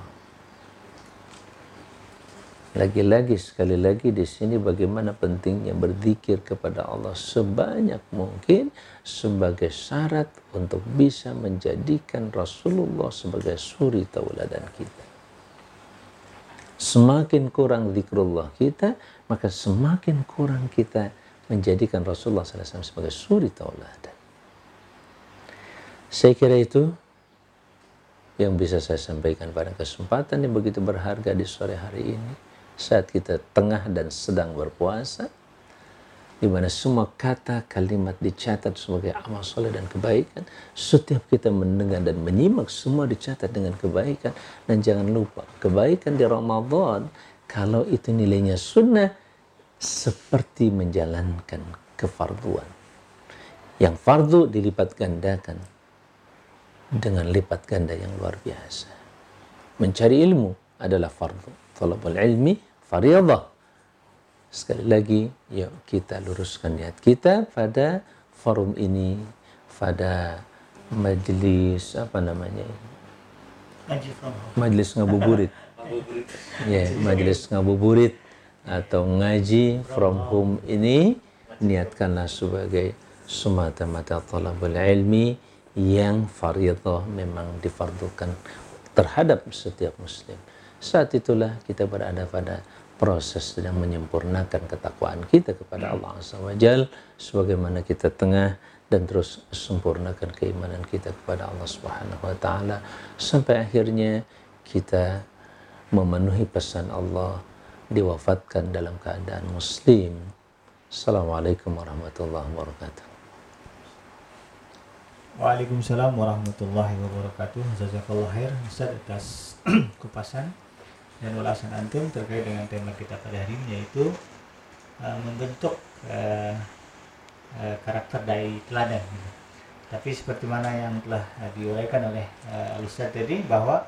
Lagi-lagi sekali lagi di sini bagaimana pentingnya berzikir kepada Allah sebanyak mungkin sebagai syarat untuk bisa menjadikan Rasulullah sebagai suri tauladan kita. Semakin kurang zikrullah kita, maka semakin kurang kita menjadikan Rasulullah SAW sebagai suri tauladan. Saya kira itu yang bisa saya sampaikan pada kesempatan yang begitu berharga di sore hari ini saat kita tengah dan sedang berpuasa, di mana semua kata kalimat dicatat sebagai amal soleh dan kebaikan. Setiap kita mendengar dan menyimak semua dicatat dengan kebaikan. Dan jangan lupa, kebaikan di Ramadan, kalau itu nilainya sunnah, seperti menjalankan kefarduan. Yang fardu dilipat gandakan dengan lipat ganda yang luar biasa. Mencari ilmu adalah fardu. Talabul ilmi fariyadah. Sekali lagi, yuk kita luruskan niat kita pada forum ini, pada majelis apa namanya? Majelis ngabuburit. Ya, yeah, majelis ngabuburit atau ngaji from home ini niatkanlah sebagai semata-mata talabul ilmi yang fariyadah memang difardukan terhadap setiap muslim. Saat itulah kita berada pada proses sedang menyempurnakan ketakwaan kita kepada Allah Azza wa sebagaimana kita tengah dan terus sempurnakan keimanan kita kepada Allah Subhanahu wa taala sampai akhirnya kita memenuhi pesan Allah diwafatkan dalam keadaan muslim. Assalamualaikum warahmatullahi wabarakatuh. Waalaikumsalam warahmatullahi wabarakatuh. Jazakallah khair Ustaz atas kupasan dan ulasan antum terkait dengan tema kita pada hari ini yaitu uh, membentuk uh, uh, karakter dari teladan. Tapi seperti mana yang telah uh, diuraikan oleh uh, tadi bahwa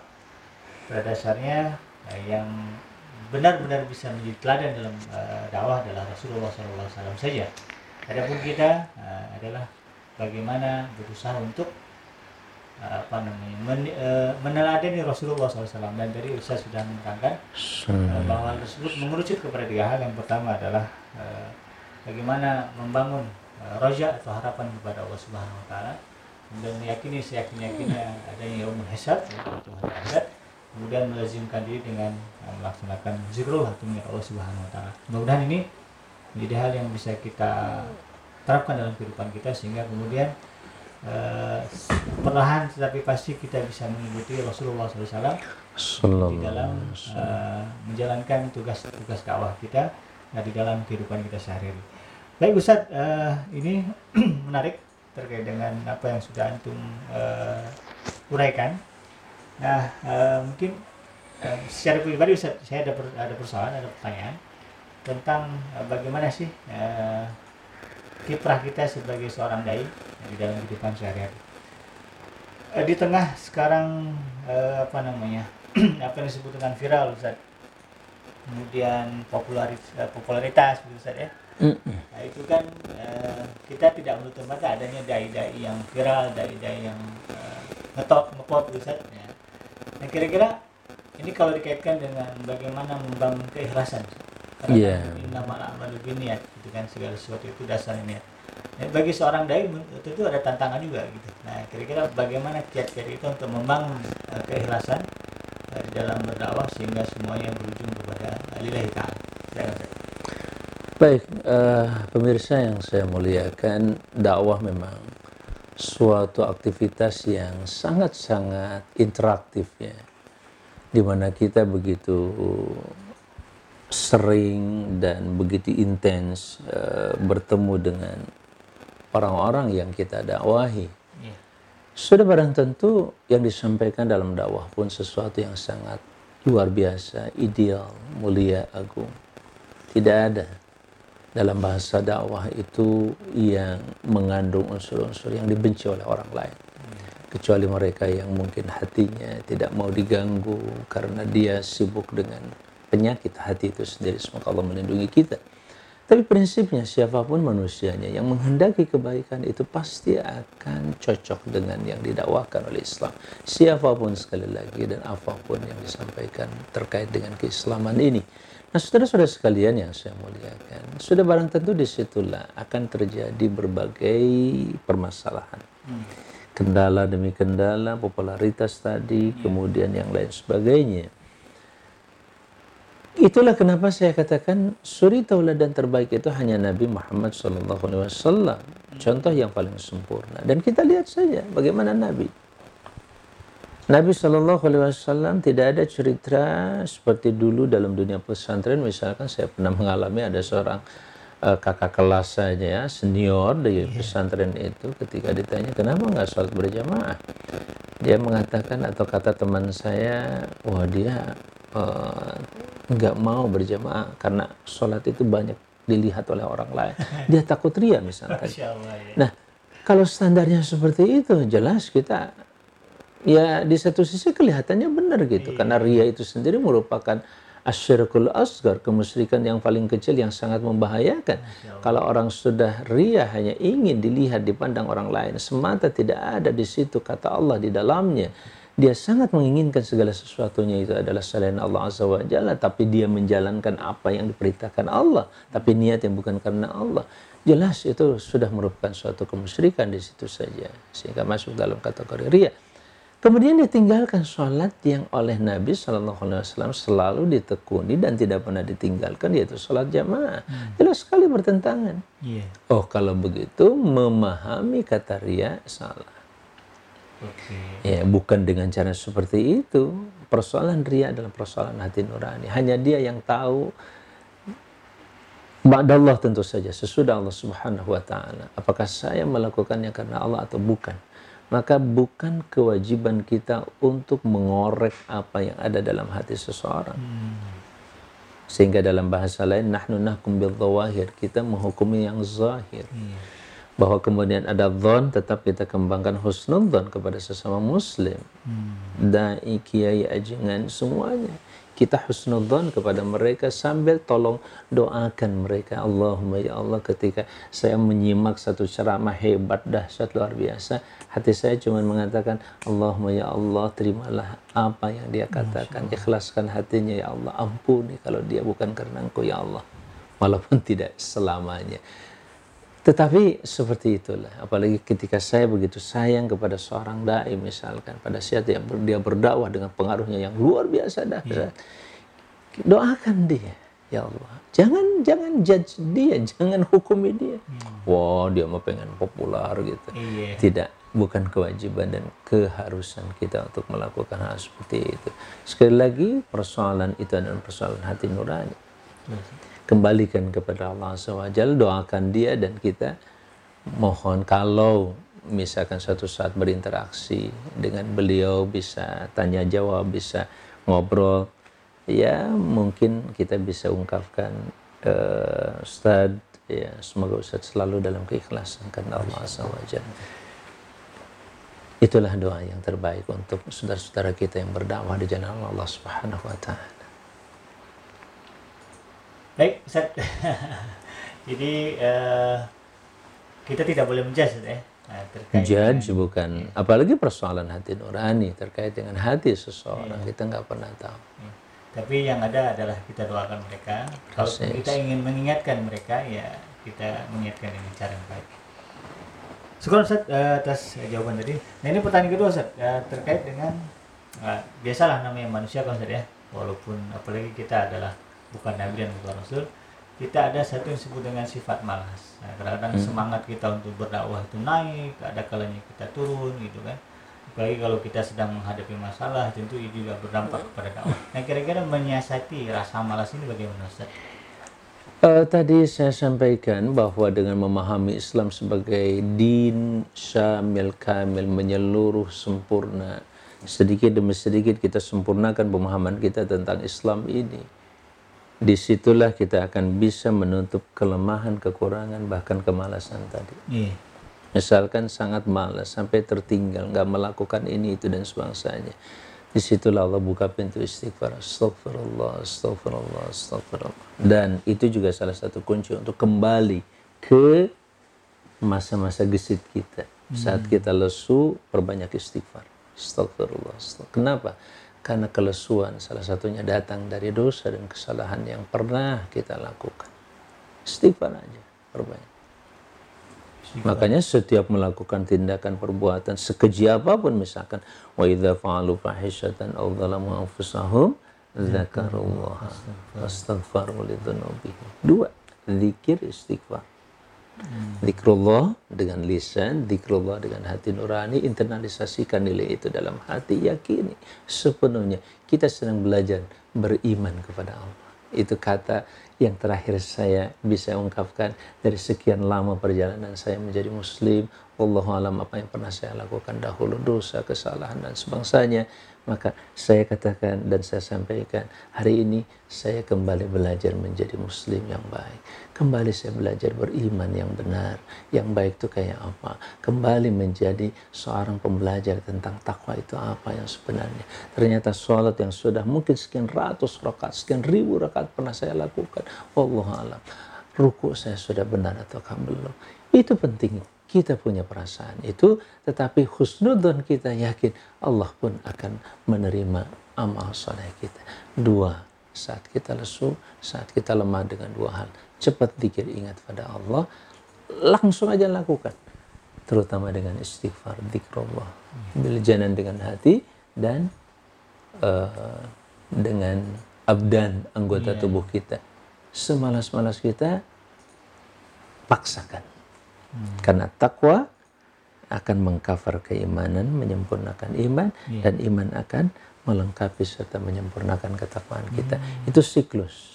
pada dasarnya uh, yang benar-benar bisa menjadi teladan dalam uh, dakwah adalah Rasulullah SAW saja. Adapun kita uh, adalah bagaimana berusaha untuk apa namanya men, uh, meneladani Rasulullah SAW dan dari Ustaz sudah menerangkan uh, bahwa tersebut mengerucut kepada tiga hal. Yang pertama adalah uh, bagaimana membangun uh, roja atau harapan kepada Allah Subhanahu Wa Taala. Dan meyakini seyakin yakinnya adanya yaumul hisab akhirat. Kemudian melazimkan diri dengan uh, melaksanakan zikrul atau Allah Subhanahu Wa Taala. Mudah-mudahan ini menjadi hal yang bisa kita terapkan dalam kehidupan kita sehingga kemudian uh, perlahan tetapi pasti kita bisa mengikuti Rasulullah SAW di dalam uh, menjalankan tugas-tugas dakwah kita nah, di dalam kehidupan kita sehari-hari. Baik Ustaz, uh, ini menarik terkait dengan apa yang sudah antum uh, uraikan. Nah, uh, mungkin uh, secara pribadi Ustaz, saya ada ada persoalan, ada pertanyaan tentang uh, bagaimana sih uh, kiprah kita sebagai seorang dai di dalam kehidupan sehari-hari. Uh, di tengah sekarang uh, apa namanya apa yang disebut dengan viral Ustaz, kemudian popularitas, popularitas Ustaz ya. Nah itu kan kita tidak menutup mata adanya dai-dai yang viral, dai-dai yang ngetop, ngepop Ustaz. Ya. Nah kira-kira ini kalau dikaitkan dengan bagaimana membangun keikhlasan karena yeah. nama amal niat gitu kan segala sesuatu itu dasarnya nah, bagi seorang dai tentu ada tantangan juga gitu. Nah kira-kira bagaimana kiat-kiat itu untuk membangun uh, keikhlasan uh, di dalam berdakwah sehingga semuanya berujung kepada lillahi ta'ala. Baik uh, pemirsa yang saya muliakan dakwah memang suatu aktivitas yang sangat-sangat interaktif ya. Di mana kita begitu sering dan begitu intens uh, bertemu dengan orang-orang yang kita dakwahi. Yeah. Sudah barang tentu yang disampaikan dalam dakwah pun sesuatu yang sangat luar biasa, ideal, mulia, agung. Tidak ada dalam bahasa dakwah itu yang mengandung unsur-unsur yang dibenci oleh orang lain. Kecuali mereka yang mungkin hatinya tidak mau diganggu karena dia sibuk dengan penyakit hati itu sendiri. Semoga Allah melindungi kita. Tapi prinsipnya siapa pun manusianya yang menghendaki kebaikan itu pasti akan cocok dengan yang didakwakan oleh Islam. Siapa pun sekali lagi dan apa pun yang disampaikan terkait dengan keislaman ini. Nah saudara-saudara sekalian yang saya muliakan, sudah barang tentu di situlah akan terjadi berbagai permasalahan. Kendala demi kendala, popularitas tadi, kemudian yang lain sebagainya Itulah kenapa saya katakan suri tauladan terbaik itu hanya Nabi Muhammad SAW. Contoh yang paling sempurna. Dan kita lihat saja bagaimana Nabi. Nabi SAW tidak ada cerita seperti dulu dalam dunia pesantren. Misalkan saya pernah mengalami ada seorang uh, kakak kelas saja ya, senior di iya. pesantren itu ketika ditanya kenapa nggak sholat berjamaah. Dia mengatakan atau kata teman saya, wah dia uh, nggak mau berjamaah karena sholat itu banyak dilihat oleh orang lain. Dia takut ria misalkan. Ya. Nah, kalau standarnya seperti itu, jelas kita ya di satu sisi kelihatannya benar gitu. Iya. Karena ria itu sendiri merupakan asyirkul asgar, kemusyrikan yang paling kecil yang sangat membahayakan. Kalau orang sudah ria hanya ingin dilihat, dipandang orang lain, semata tidak ada di situ kata Allah di dalamnya. Dia sangat menginginkan segala sesuatunya. Itu adalah selain Allah Azza wa Jalla tapi dia menjalankan apa yang diperintahkan Allah. Tapi niat yang bukan karena Allah. Jelas itu sudah merupakan suatu kemusyrikan di situ saja. Sehingga masuk dalam kategori ria kemudian ditinggalkan sholat yang oleh Nabi Shallallahu Alaihi Wasallam selalu ditekuni dan tidak pernah ditinggalkan yaitu sholat jamaah hmm. jelas sekali bertentangan yeah. oh kalau begitu memahami kata ria salah Okay. Ya, bukan dengan cara seperti itu. Persoalan ria adalah persoalan hati nurani. Hanya dia yang tahu Allah tentu saja sesudah Allah Subhanahu wa taala. Apakah saya melakukannya karena Allah atau bukan? Maka bukan kewajiban kita untuk mengorek apa yang ada dalam hati seseorang. Hmm. Sehingga dalam bahasa lain nahnu nahkum bil kita menghukumi yang zahir. Hmm bahwa kemudian ada dhon tetap kita kembangkan husnul dhon kepada sesama muslim hmm. dai kiai ajengan semuanya kita husnul dhon kepada mereka sambil tolong doakan mereka. Allahumma ya Allah ketika saya menyimak satu ceramah hebat dahsyat luar biasa hati saya cuma mengatakan Allahumma ya Allah terimalah apa yang dia katakan. Ikhlaskan hatinya ya Allah. Ampuni kalau dia bukan karena engkau ya Allah. Walaupun tidak selamanya tetapi seperti itulah, apalagi ketika saya begitu sayang kepada seorang dai misalkan, pada saat dia, dia berdakwah dengan pengaruhnya yang luar biasa dahsyat, yeah. doakan dia. Ya Allah, jangan jangan judge dia, jangan hukumi dia. Wah, dia mau pengen populer gitu. Iya. Tidak, bukan kewajiban dan keharusan kita untuk melakukan hal seperti itu. Sekali lagi, persoalan itu adalah persoalan hati nurani. Kembalikan kepada Allah SWT, doakan dia dan kita mohon kalau misalkan suatu saat berinteraksi dengan beliau bisa tanya jawab, bisa ngobrol, ya mungkin kita bisa ungkapkan uh, Ustaz ya semoga Ustaz selalu dalam keikhlasan karena Allah SWT itulah doa yang terbaik untuk saudara-saudara kita yang berdakwah di jalan Allah Subhanahu wa taala. Baik, Ustaz. Jadi uh, kita tidak boleh menjudge ya. Nah, terkait Judge dengan, bukan, ya. apalagi persoalan hati nurani terkait dengan hati seseorang ya. kita nggak pernah tahu. Ya tapi yang ada adalah kita doakan mereka kalau kita ingin mengingatkan mereka ya kita mengingatkan dengan cara yang baik Syukur Ustaz uh, atas jawaban tadi. Nah ini pertanyaan kedua Ustaz uh, terkait dengan biasalah namanya manusia kan Ustaz ya. Walaupun apalagi kita adalah bukan nabi dan bukan rasul, kita ada satu yang disebut dengan sifat malas. Nah, kadang-kadang hmm. semangat kita untuk berdakwah itu naik, ada kalanya kita turun gitu kan apalagi kalau kita sedang menghadapi masalah tentu itu juga berdampak kepada dakwah. Nah kira-kira menyiasati rasa malas ini bagaimana Ustaz? Uh, tadi saya sampaikan bahwa dengan memahami Islam sebagai din syamil kamil menyeluruh sempurna sedikit demi sedikit kita sempurnakan pemahaman kita tentang Islam ini di situlah kita akan bisa menutup kelemahan kekurangan bahkan kemalasan tadi. Yeah misalkan sangat malas sampai tertinggal nggak melakukan ini itu dan sebangsanya. Di situlah Allah buka pintu istighfar. Astagfirullah astagfirullah astagfirullah dan itu juga salah satu kunci untuk kembali ke masa-masa gesit kita. Saat hmm. kita lesu perbanyak istighfar. Astagfirullah astagfirullah kenapa karena kelesuan salah satunya datang dari dosa dan kesalahan yang pernah kita lakukan istighfar aja perbanyak Makanya setiap melakukan tindakan perbuatan sekeji apa pun misalkan wa idza fa'alu fahishatan aw dzalamu anfusahum dzakarullah fastaghfaru lidzunubihim. Dua, zikir istighfar. Zikrullah dengan lisan, zikrullah dengan hati nurani, internalisasikan nilai itu dalam hati, yakini sepenuhnya. Kita sedang belajar beriman kepada Allah. Itu kata yang terakhir saya bisa ungkapkan. Dari sekian lama perjalanan saya menjadi muslim Wallahu alam apa yang pernah saya lakukan dahulu dosa, kesalahan dan sebangsanya. Maka saya katakan dan saya sampaikan hari ini saya kembali belajar menjadi muslim yang baik kembali saya belajar beriman yang benar yang baik itu kayak apa? Kembali menjadi seorang pembelajar tentang takwa itu apa yang sebenarnya? Ternyata sholat yang sudah mungkin sekian ratus rakaat sekian ribu rakaat pernah saya lakukan. Allah alam. Ruku saya sudah benar atau belum? Itu penting. Kita punya perasaan itu tetapi husnudon kita yakin Allah pun akan menerima amal soleh kita. Dua saat kita lesu saat kita lemah dengan dua hal cepat dikir ingat pada Allah langsung aja lakukan terutama dengan istighfar zikrullah biljanan dengan hati dan uh, dengan abdan anggota yeah. tubuh kita semalas-malas kita paksakan Hmm. Karena takwa akan mengcover keimanan, menyempurnakan iman, yeah. dan iman akan melengkapi serta menyempurnakan ketakwaan kita. Hmm. Itu siklus.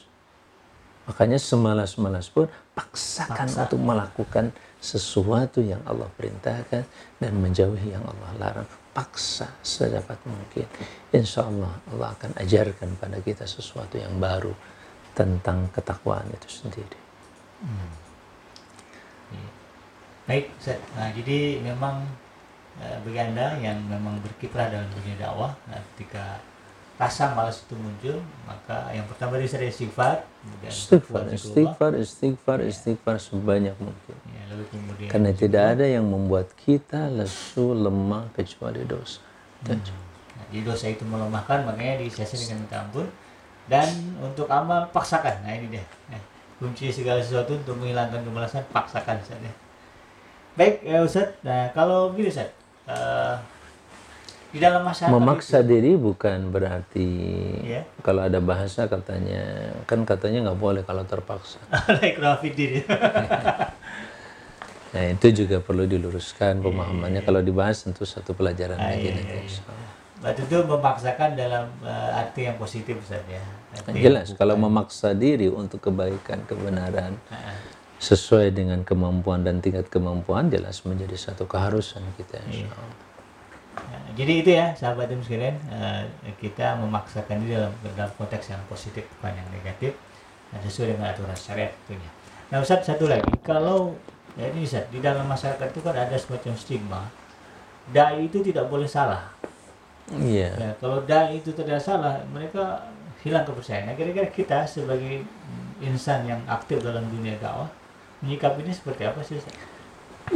Makanya semalas-malas pun paksakan Paksa. untuk melakukan sesuatu yang Allah perintahkan dan menjauhi yang Allah larang. Paksa sedapat mungkin. Insya Allah Allah akan ajarkan pada kita sesuatu yang baru tentang ketakwaan itu sendiri. Hmm. Baik, Ustaz. Nah, jadi memang uh, bagi Anda yang memang berkiprah dalam dunia dakwah, nah, ketika rasa malas itu muncul, maka yang pertama dari saya istighfar, istighfar, istighfar, istighfar, ya. istighfar sebanyak mungkin. Ya, lalu kemudian Karena tidak ada yang membuat kita lesu, lemah kecuali dosa. Hmm. Nah, jadi dosa itu melemahkan, makanya disiasati dengan minta ampun. Dan untuk amal paksakan. Nah ini dia. Nah, kunci segala sesuatu untuk menghilangkan kemalasan paksakan saja. Baik, ya Ustaz. Nah, kalau begini Ustaz. Uh, di dalam masyarakat memaksa itu, diri bukan berarti ya. kalau ada bahasa katanya kan katanya nggak boleh kalau terpaksa. Like diri nah itu juga perlu diluruskan pemahamannya. kalau dibahas tentu satu pelajaran Ah, lagi iya, nanti. iya. insya Allah. Berarti itu memaksakan dalam eh, arti yang positif Ustaz ya. Arti jelas yang kalau bukan- memaksa diri untuk kebaikan kebenaran Ah, sesuai dengan kemampuan dan tingkat kemampuan jelas menjadi satu keharusan kita insya Allah. Jadi itu ya sahabat tim sekalian eh, kita memaksakan diri dalam dalam konteks yang positif bukan yang negatif dan sesuai dengan aturan syariat tentunya. Nah Ustaz satu lagi kalau ya ini Ustaz di dalam masyarakat itu kan ada semacam stigma dai itu tidak boleh salah. Iya. Ya, kalau dai itu tidak salah mereka hilang kepercayaan. Nah kira-kira kita sebagai insan yang aktif dalam dunia dakwah menyikapinya seperti apa sih Ustaz?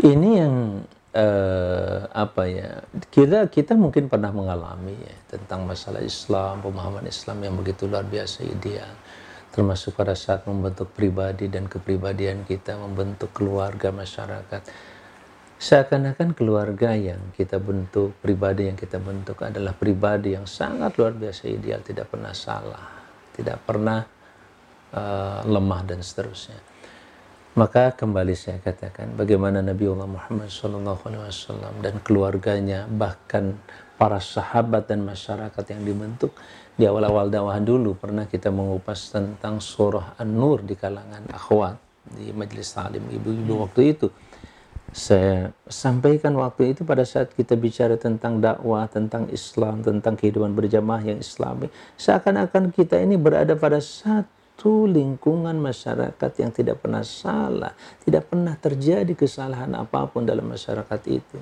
Ini yang eh, apa ya kita kita mungkin pernah mengalami ya tentang masalah Islam pemahaman Islam yang begitu luar biasa ideal. Termasuk pada saat membentuk pribadi dan kepribadian kita membentuk keluarga masyarakat. Seakan-akan keluarga yang kita bentuk pribadi yang kita bentuk adalah pribadi yang sangat luar biasa ideal tidak pernah salah tidak pernah eh, lemah dan seterusnya maka kembali saya katakan bagaimana Nabiullah Muhammad SAW dan keluarganya bahkan para sahabat dan masyarakat yang dibentuk di awal-awal dakwah dulu pernah kita mengupas tentang surah An-Nur di kalangan akhwat di majelis talim ibu-ibu waktu itu saya sampaikan waktu itu pada saat kita bicara tentang dakwah, tentang Islam, tentang kehidupan berjamaah yang islami. Seakan-akan kita ini berada pada satu lingkungan masyarakat yang tidak pernah salah. Tidak pernah terjadi kesalahan apa pun dalam masyarakat itu.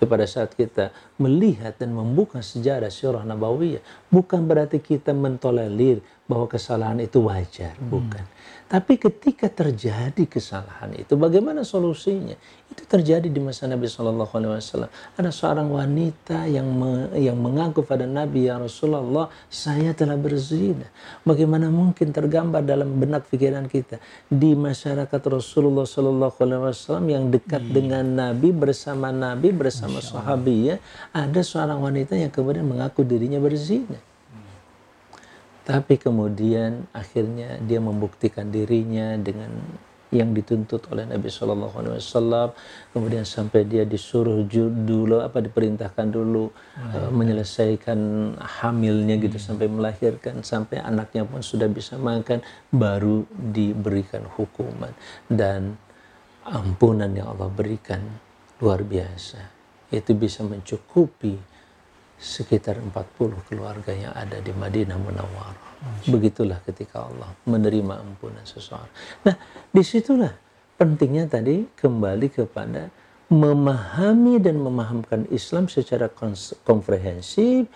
Tapi pada saat kita melihat dan membuka sejarah sirah nabawiyah, bukan berarti kita mentolerir bahwa kesalahan itu wajar, bukan. Tapi ketika terjadi kesalahan itu, bagaimana solusinya? Itu terjadi di masa Nabi Shallallahu Alaihi Wasallam. Ada seorang wanita yang me- yang mengaku pada Nabi ya Rasulullah, saya telah berzina. Bagaimana mungkin tergambar dalam benak pikiran kita di masyarakat Rasulullah Shallallahu Alaihi Wasallam yang dekat dengan Nabi bersama Nabi bersama sahabi ya, ada seorang wanita yang kemudian mengaku dirinya berzina. Tapi kemudian akhirnya dia membuktikan dirinya dengan yang dituntut oleh Nabi Shallallahu Alaihi Wasallam. Kemudian sampai dia disuruh dulu apa diperintahkan dulu eh, menyelesaikan hamilnya gitu sampai melahirkan sampai anaknya pun sudah bisa makan baru diberikan hukuman dan ampunan yang Allah berikan luar biasa. Itu bisa mencukupi sekitar 40 keluarga yang ada di Madinah Munawwarah. Begitulah ketika Allah menerima ampunan seseorang. Nah, di situlah pentingnya tadi kembali kepada memahami dan memahamkan Islam secara komprehensif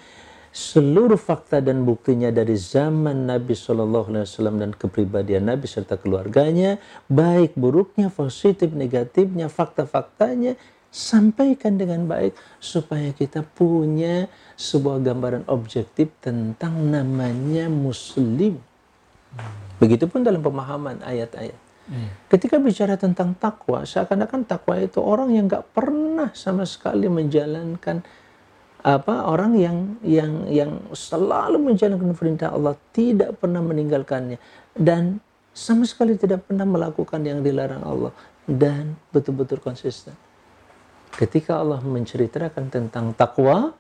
seluruh fakta dan buktinya dari zaman Nabi Shallallahu Alaihi Wasallam dan kepribadian Nabi serta keluarganya, baik buruknya, positif, negatifnya, fakta-faktanya, sampaikan dengan baik supaya kita punya sebuah gambaran objektif tentang namanya Muslim. Begitupun dalam pemahaman ayat-ayat. Ketika bicara tentang takwa, seakan-akan takwa itu orang yang nggak pernah sama sekali menjalankan apa orang yang yang yang selalu menjalankan perintah Allah tidak pernah meninggalkannya dan sama sekali tidak pernah melakukan yang dilarang Allah dan betul-betul konsisten. Ketika Allah menceritakan tentang takwa,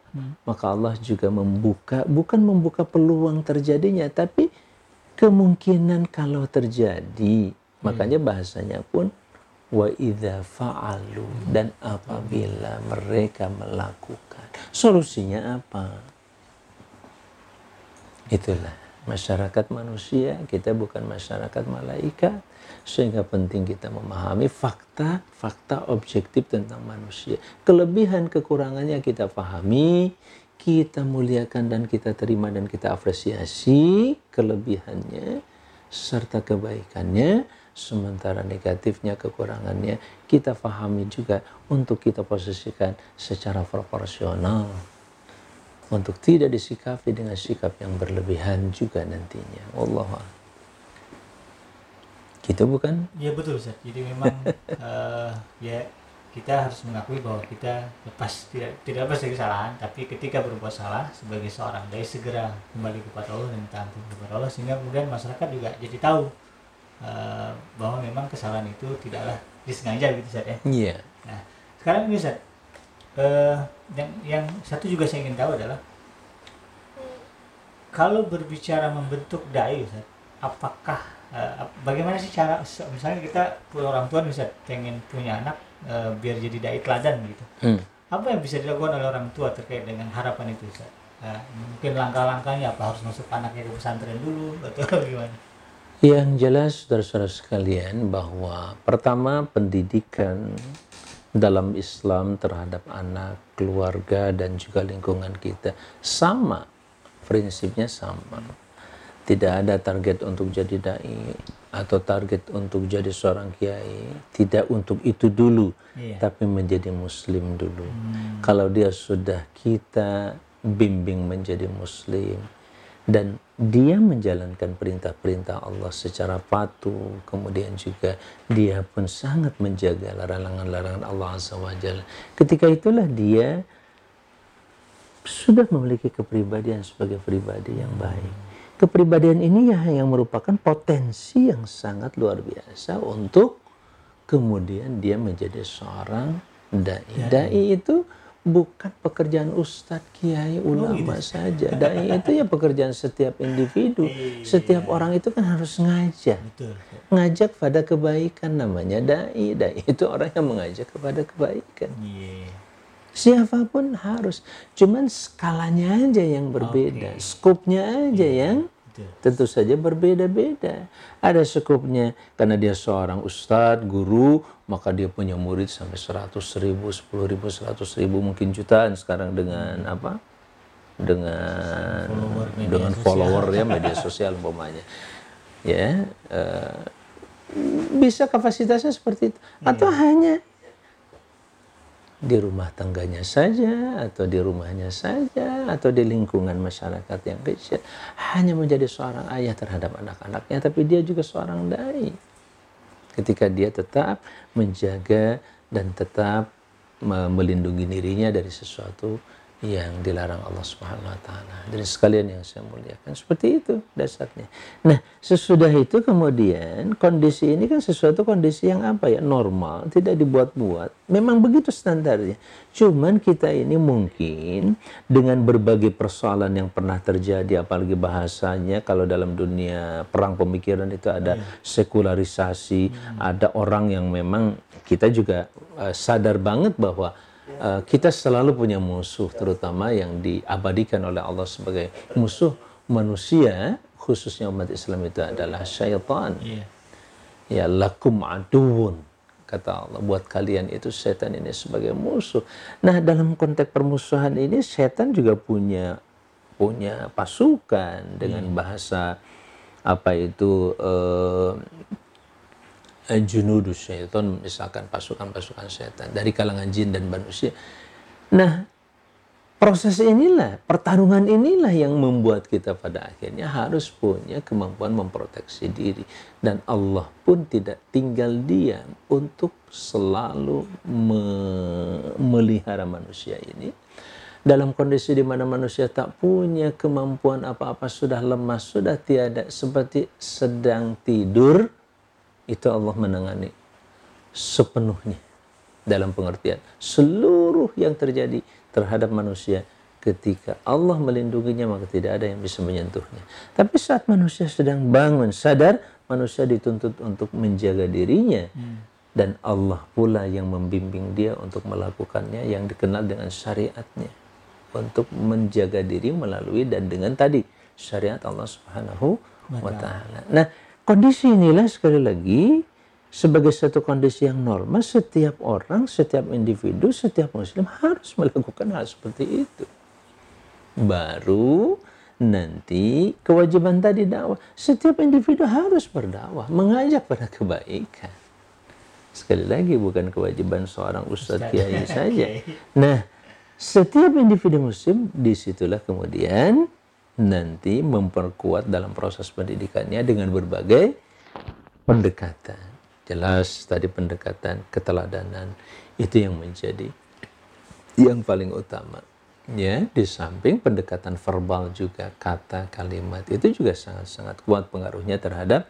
maka Allah juga membuka bukan membuka peluang terjadinya, tapi kemungkinan kalau terjadi. Makanya bahasanya pun wa idza fa'alu dan apabila mereka melakukan. Solusinya apa? Itulah masyarakat manusia, kita bukan masyarakat malaikat sehingga penting kita memahami fakta-fakta objektif tentang manusia. Kelebihan kekurangannya kita pahami, kita muliakan dan kita terima dan kita apresiasi kelebihannya serta kebaikannya, sementara negatifnya kekurangannya kita pahami juga untuk kita posisikan secara proporsional untuk tidak disikapi dengan sikap yang berlebihan juga nantinya. Allah Gitu bukan? Ya betul Ustaz. Jadi memang eh, ya kita harus mengakui bahwa kita lepas tidak tidak lepas dari kesalahan tapi ketika berbuat salah sebagai seorang dai segera kembali kepada Allah dan minta ampun kepada Allah sehingga kemudian masyarakat juga jadi tahu uh, bahwa memang kesalahan itu tidaklah disengaja gitu Ustaz ya. Iya. Nah, sekarang ini Ustaz uh, yang yang satu juga saya ingin tahu adalah kalau berbicara membentuk dai Ustaz, apakah uh, bagaimana sih cara misalnya kita orang tua bisa pengen punya anak uh, biar jadi dai teladan gitu. Hmm. Apa yang bisa dilakukan oleh orang tua terkait dengan harapan itu, Ustaz? Uh, mungkin langkah-langkahnya apa harus masuk anaknya ke pesantren dulu atau gimana? Yang jelas saudara-saudara sekalian bahwa pertama pendidikan dalam Islam terhadap anak, keluarga dan juga lingkungan kita sama prinsipnya sama. Tidak ada target untuk jadi dai atau target untuk jadi seorang kiai, tidak untuk itu dulu, iya. tapi menjadi muslim dulu. Hmm. Kalau dia sudah kita bimbing menjadi muslim dan dia menjalankan perintah-perintah Allah secara patuh, kemudian juga dia pun sangat menjaga larangan-larangan Allah Azza wa Jalla. Ketika itulah dia sudah memiliki kepribadian sebagai pribadi yang baik kepribadian ini ya yang merupakan potensi yang sangat luar biasa untuk kemudian dia menjadi seorang dai. Ya, dai itu bukan pekerjaan ustadz, kiai, oh, ulama oh, gitu. saja. Dai itu ya pekerjaan setiap individu. Iya. Setiap orang itu kan harus ngajak. Betul. Ngajak pada kebaikan namanya dai. Dai itu orang yang mengajak kepada kebaikan. Yeah. Siapa pun harus. Cuman skalanya aja yang berbeda. Okay. Skopnya aja yeah. yang tentu saja berbeda-beda. Ada skopnya karena dia seorang ustadz, guru, maka dia punya murid sampai 100 ribu, 10 ribu, 100 ribu, mungkin jutaan sekarang dengan hmm. apa? Dengan follower dengan sosial. follower ya media sosial umpamanya. Ya, uh, bisa kapasitasnya seperti itu. Atau hmm. hanya di rumah tangganya saja atau di rumahnya saja atau di lingkungan masyarakat yang kecil hanya menjadi seorang ayah terhadap anak-anaknya tapi dia juga seorang dai. Ketika dia tetap menjaga dan tetap melindungi dirinya dari sesuatu yang dilarang Allah Subhanahu wa taala. Dari sekalian yang saya muliakan seperti itu dasarnya. Nah, sesudah itu kemudian kondisi ini kan sesuatu kondisi yang apa ya? normal, tidak dibuat-buat. Memang begitu standarnya. Cuman kita ini mungkin dengan berbagai persoalan yang pernah terjadi apalagi bahasanya kalau dalam dunia perang pemikiran itu ada iya. sekularisasi, hmm. ada orang yang memang kita juga uh, sadar banget bahwa uh, kita selalu punya musuh terutama yang diabadikan oleh Allah sebagai musuh manusia khususnya umat Islam itu adalah syaitan. Yeah. Ya lakum aduun kata Allah buat kalian itu setan ini sebagai musuh. Nah, dalam konteks permusuhan ini setan juga punya punya pasukan dengan yeah. bahasa apa itu uh, Eh, junudus syaitan misalkan pasukan-pasukan setan dari kalangan jin dan manusia. Nah, proses inilah, pertarungan inilah yang membuat kita pada akhirnya harus punya kemampuan memproteksi diri dan Allah pun tidak tinggal diam untuk selalu memelihara manusia ini dalam kondisi di mana manusia tak punya kemampuan apa-apa sudah lemas sudah tiada seperti sedang tidur itu Allah menangani sepenuhnya dalam pengertian seluruh yang terjadi terhadap manusia ketika Allah melindunginya maka tidak ada yang bisa menyentuhnya. Tapi saat manusia sedang bangun sadar manusia dituntut untuk menjaga dirinya hmm. dan Allah pula yang membimbing dia untuk melakukannya yang dikenal dengan syariatnya untuk menjaga diri melalui dan dengan tadi syariat Allah Subhanahu wa taala. Nah, Kondisi inilah sekali lagi sebagai satu kondisi yang normal setiap orang, setiap individu, setiap muslim harus melakukan hal seperti itu. Baru nanti kewajiban tadi dakwah. Setiap individu harus berdakwah, mengajak pada kebaikan. Sekali lagi bukan kewajiban seorang ustadz kiai saja. Nah, setiap individu muslim di situlah kemudian nanti memperkuat dalam proses pendidikannya dengan berbagai pendekatan. Jelas tadi pendekatan keteladanan itu yang menjadi yang paling utama. Ya, di samping pendekatan verbal juga kata kalimat itu juga sangat-sangat kuat pengaruhnya terhadap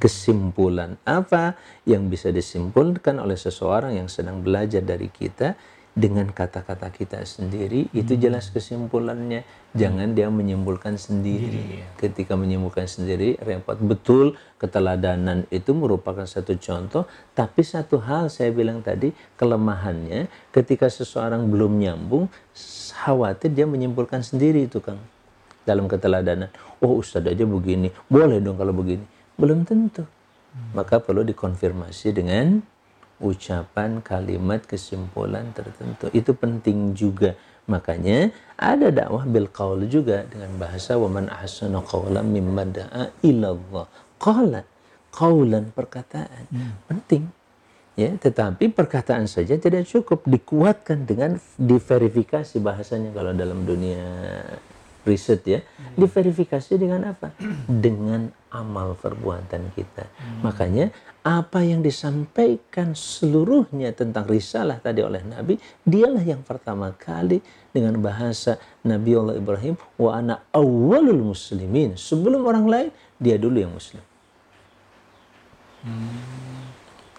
kesimpulan apa yang bisa disimpulkan oleh seseorang yang sedang belajar dari kita dengan kata-kata kita sendiri itu hmm. jelas kesimpulannya. Jangan dia menyimpulkan sendiri. Iya. ketika menyimpulkan sendiri repot. Betul keteladanan itu merupakan satu contoh. Tapi satu hal saya bilang tadi kelemahannya ketika seseorang belum nyambung khawatir dia menyimpulkan sendiri itu Kang dalam keteladanan. Oh Ustadz aja begini. Boleh dong kalau begini. Belum tentu. Hmm. maka perlu dikonfirmasi dengan ucapan, kalimat, kesimpulan tertentu. Itu penting juga. Makanya ada dakwah bil qaul juga dengan bahasa wa man ahsanu qawlan mimman da'a ilallah. Qala qaulan perkataan. Hmm. Penting. Ya, tetapi perkataan saja tidak cukup dikuatkan dengan diverifikasi bahasanya kalau dalam dunia riset ya. Hmm. Diverifikasi dengan apa? dengan amal perbuatan kita. Hmm. Makanya apa yang disampaikan seluruhnya tentang risalah tadi oleh Nabi, dialah yang pertama kali dengan bahasa Nabi Allah Ibrahim, wa ana awalul muslimin. Sebelum orang lain, dia dulu yang muslim. Hmm.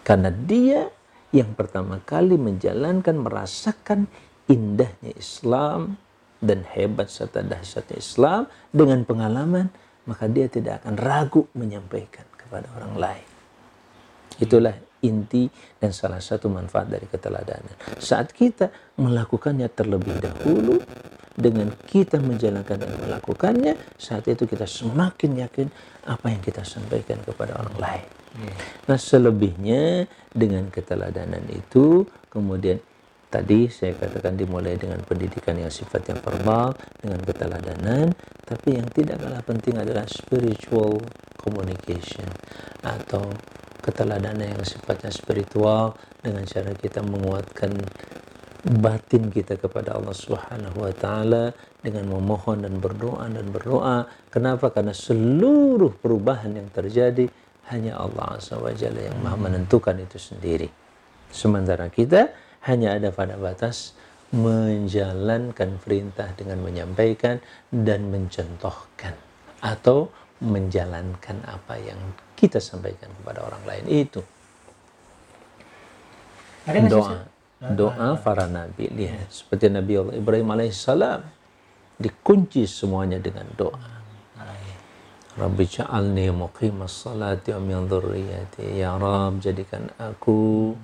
Karena dia yang pertama kali menjalankan, merasakan indahnya Islam dan hebat serta dahsyatnya Islam dengan pengalaman, maka dia tidak akan ragu menyampaikan kepada orang lain. Itulah inti dan salah satu manfaat dari keteladanan. Saat kita melakukannya terlebih dahulu, dengan kita menjalankan dan melakukannya, saat itu kita semakin yakin apa yang kita sampaikan kepada orang lain. Hmm. Nah, selebihnya dengan keteladanan itu, kemudian tadi saya katakan dimulai dengan pendidikan yang sifatnya verbal, dengan keteladanan, tapi yang tidak kalah penting adalah spiritual communication atau keteladanan yang sifatnya spiritual dengan cara kita menguatkan batin kita kepada Allah Subhanahu wa taala dengan memohon dan berdoa dan berdoa. Kenapa? Karena seluruh perubahan yang terjadi hanya Allah Jalla yang Maha menentukan itu sendiri. Sementara kita hanya ada pada batas menjalankan perintah dengan menyampaikan dan mencontohkan atau menjalankan apa yang kita sampaikan kepada orang lain. Itu. Ada doa. Doa para nabi. Lihat seperti Nabi Allah Ibrahim alaihissalam dikunci semuanya dengan doa. Rabbi ja'alni muqimas salati wa min dhurriyyati. Ya Rabb jadikan aku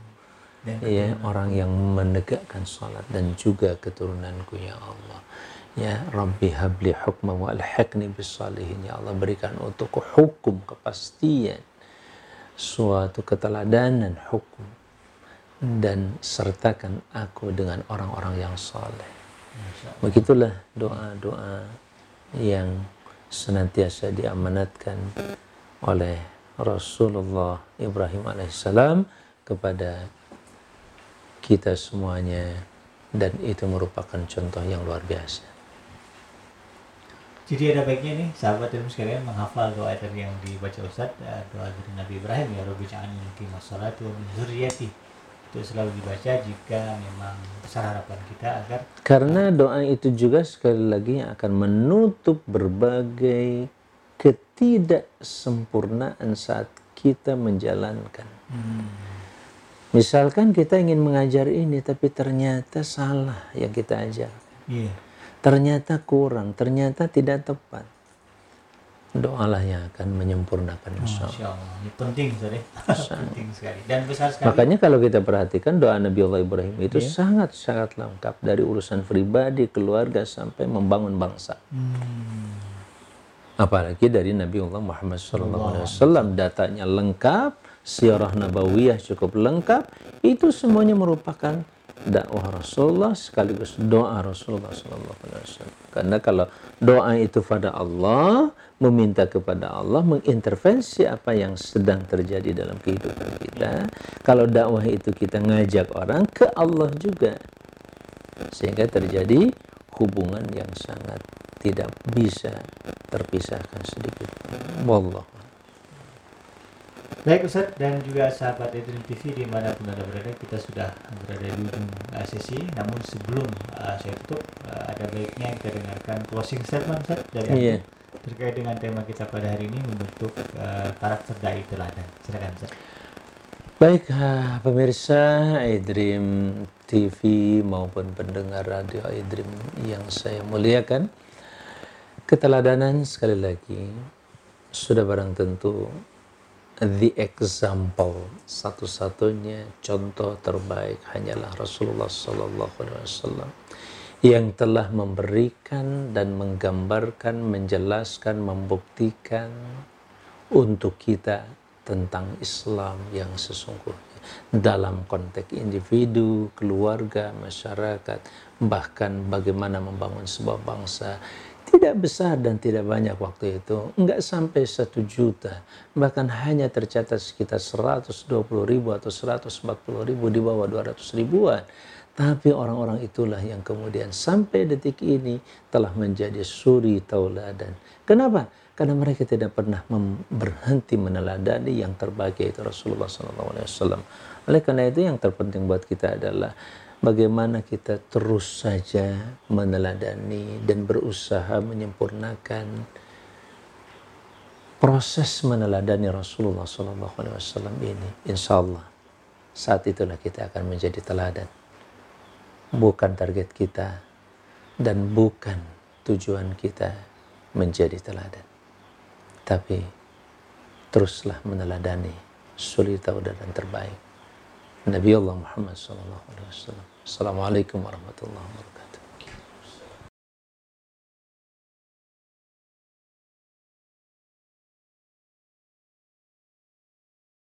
ya orang yang menegakkan salat dan juga keturunanku ya Allah Ya Rabbi habli hukma wa alhaqni bisalihin. Ya Allah berikan untukku hukum kepastian. Suatu keteladanan hukum. Dan sertakan aku dengan orang-orang yang soleh. Begitulah doa-doa yang senantiasa diamanatkan oleh Rasulullah Ibrahim alaihissalam kepada kita semuanya dan itu merupakan contoh yang luar biasa. Jadi ada baiknya nih sahabat dan sekalian menghafal doa tadi yang dibaca Ustaz eh, doa dari Nabi Ibrahim ya Rabbi ja'alni muqim salati wa min dzurriyyati itu selalu dibaca jika memang besar harapan kita agar karena doa itu juga sekali lagi yang akan menutup berbagai ketidaksempurnaan saat kita menjalankan. Hmm. Misalkan kita ingin mengajar ini tapi ternyata salah yang kita ajar. Yeah ternyata kurang, ternyata tidak tepat. Doalah yang akan menyempurnakan insya Allah. Ini penting sekali. penting sekali. Dan besar sekali. Makanya kalau kita perhatikan doa Nabi Allah Ibrahim itu iya. sangat-sangat yeah. lengkap dari urusan pribadi, keluarga sampai membangun bangsa. Hmm. Apalagi dari Nabi Allah Muhammad SAW datanya lengkap, siarah nabawiyah cukup lengkap, itu semuanya merupakan dakwah Rasulullah sekaligus doa Rasulullah Sallallahu Alaihi Wasallam. Karena kalau doa itu pada Allah, meminta kepada Allah, mengintervensi apa yang sedang terjadi dalam kehidupan kita. Kalau dakwah itu kita ngajak orang ke Allah juga, sehingga terjadi hubungan yang sangat tidak bisa terpisahkan sedikit. Wallah. Baik Ustaz dan juga sahabat Edrin TV di mana pun Anda berada kita sudah berada di ujung uh, sesi namun sebelum uh, saya tutup uh, ada baiknya kita dengarkan closing statement Ustaz dari Iya. terkait dengan tema kita pada hari ini membentuk uh, karakter dai teladan. Silakan Ustaz. Baik ah, pemirsa iDream TV maupun pendengar radio iDream yang saya muliakan. Keteladanan sekali lagi sudah barang tentu the example. Satu-satunya contoh terbaik hanyalah Rasulullah Sallallahu Alaihi Wasallam yang telah memberikan dan menggambarkan, menjelaskan, membuktikan untuk kita tentang Islam yang sesungguhnya. Dalam konteks individu, keluarga, masyarakat, bahkan bagaimana membangun sebuah bangsa tidak besar dan tidak banyak waktu itu. Enggak sampai satu juta. Bahkan hanya tercatat sekitar 120 ribu atau 140 ribu di bawah 200 ribuan. Tapi orang-orang itulah yang kemudian sampai detik ini telah menjadi suri tauladan. Kenapa? Karena mereka tidak pernah berhenti meneladani yang terbaik yaitu Rasulullah SAW. Oleh karena itu yang terpenting buat kita adalah bagaimana kita terus saja meneladani dan berusaha menyempurnakan proses meneladani Rasulullah SAW ini. Insya Allah saat itulah kita akan menjadi teladan. Bukan target kita dan bukan tujuan kita menjadi teladan. Tapi teruslah meneladani suri tauladan terbaik Nabi Allah Muhammad sallallahu alaihi wasallam. Assalamualaikum warahmatullahi wabarakatuh.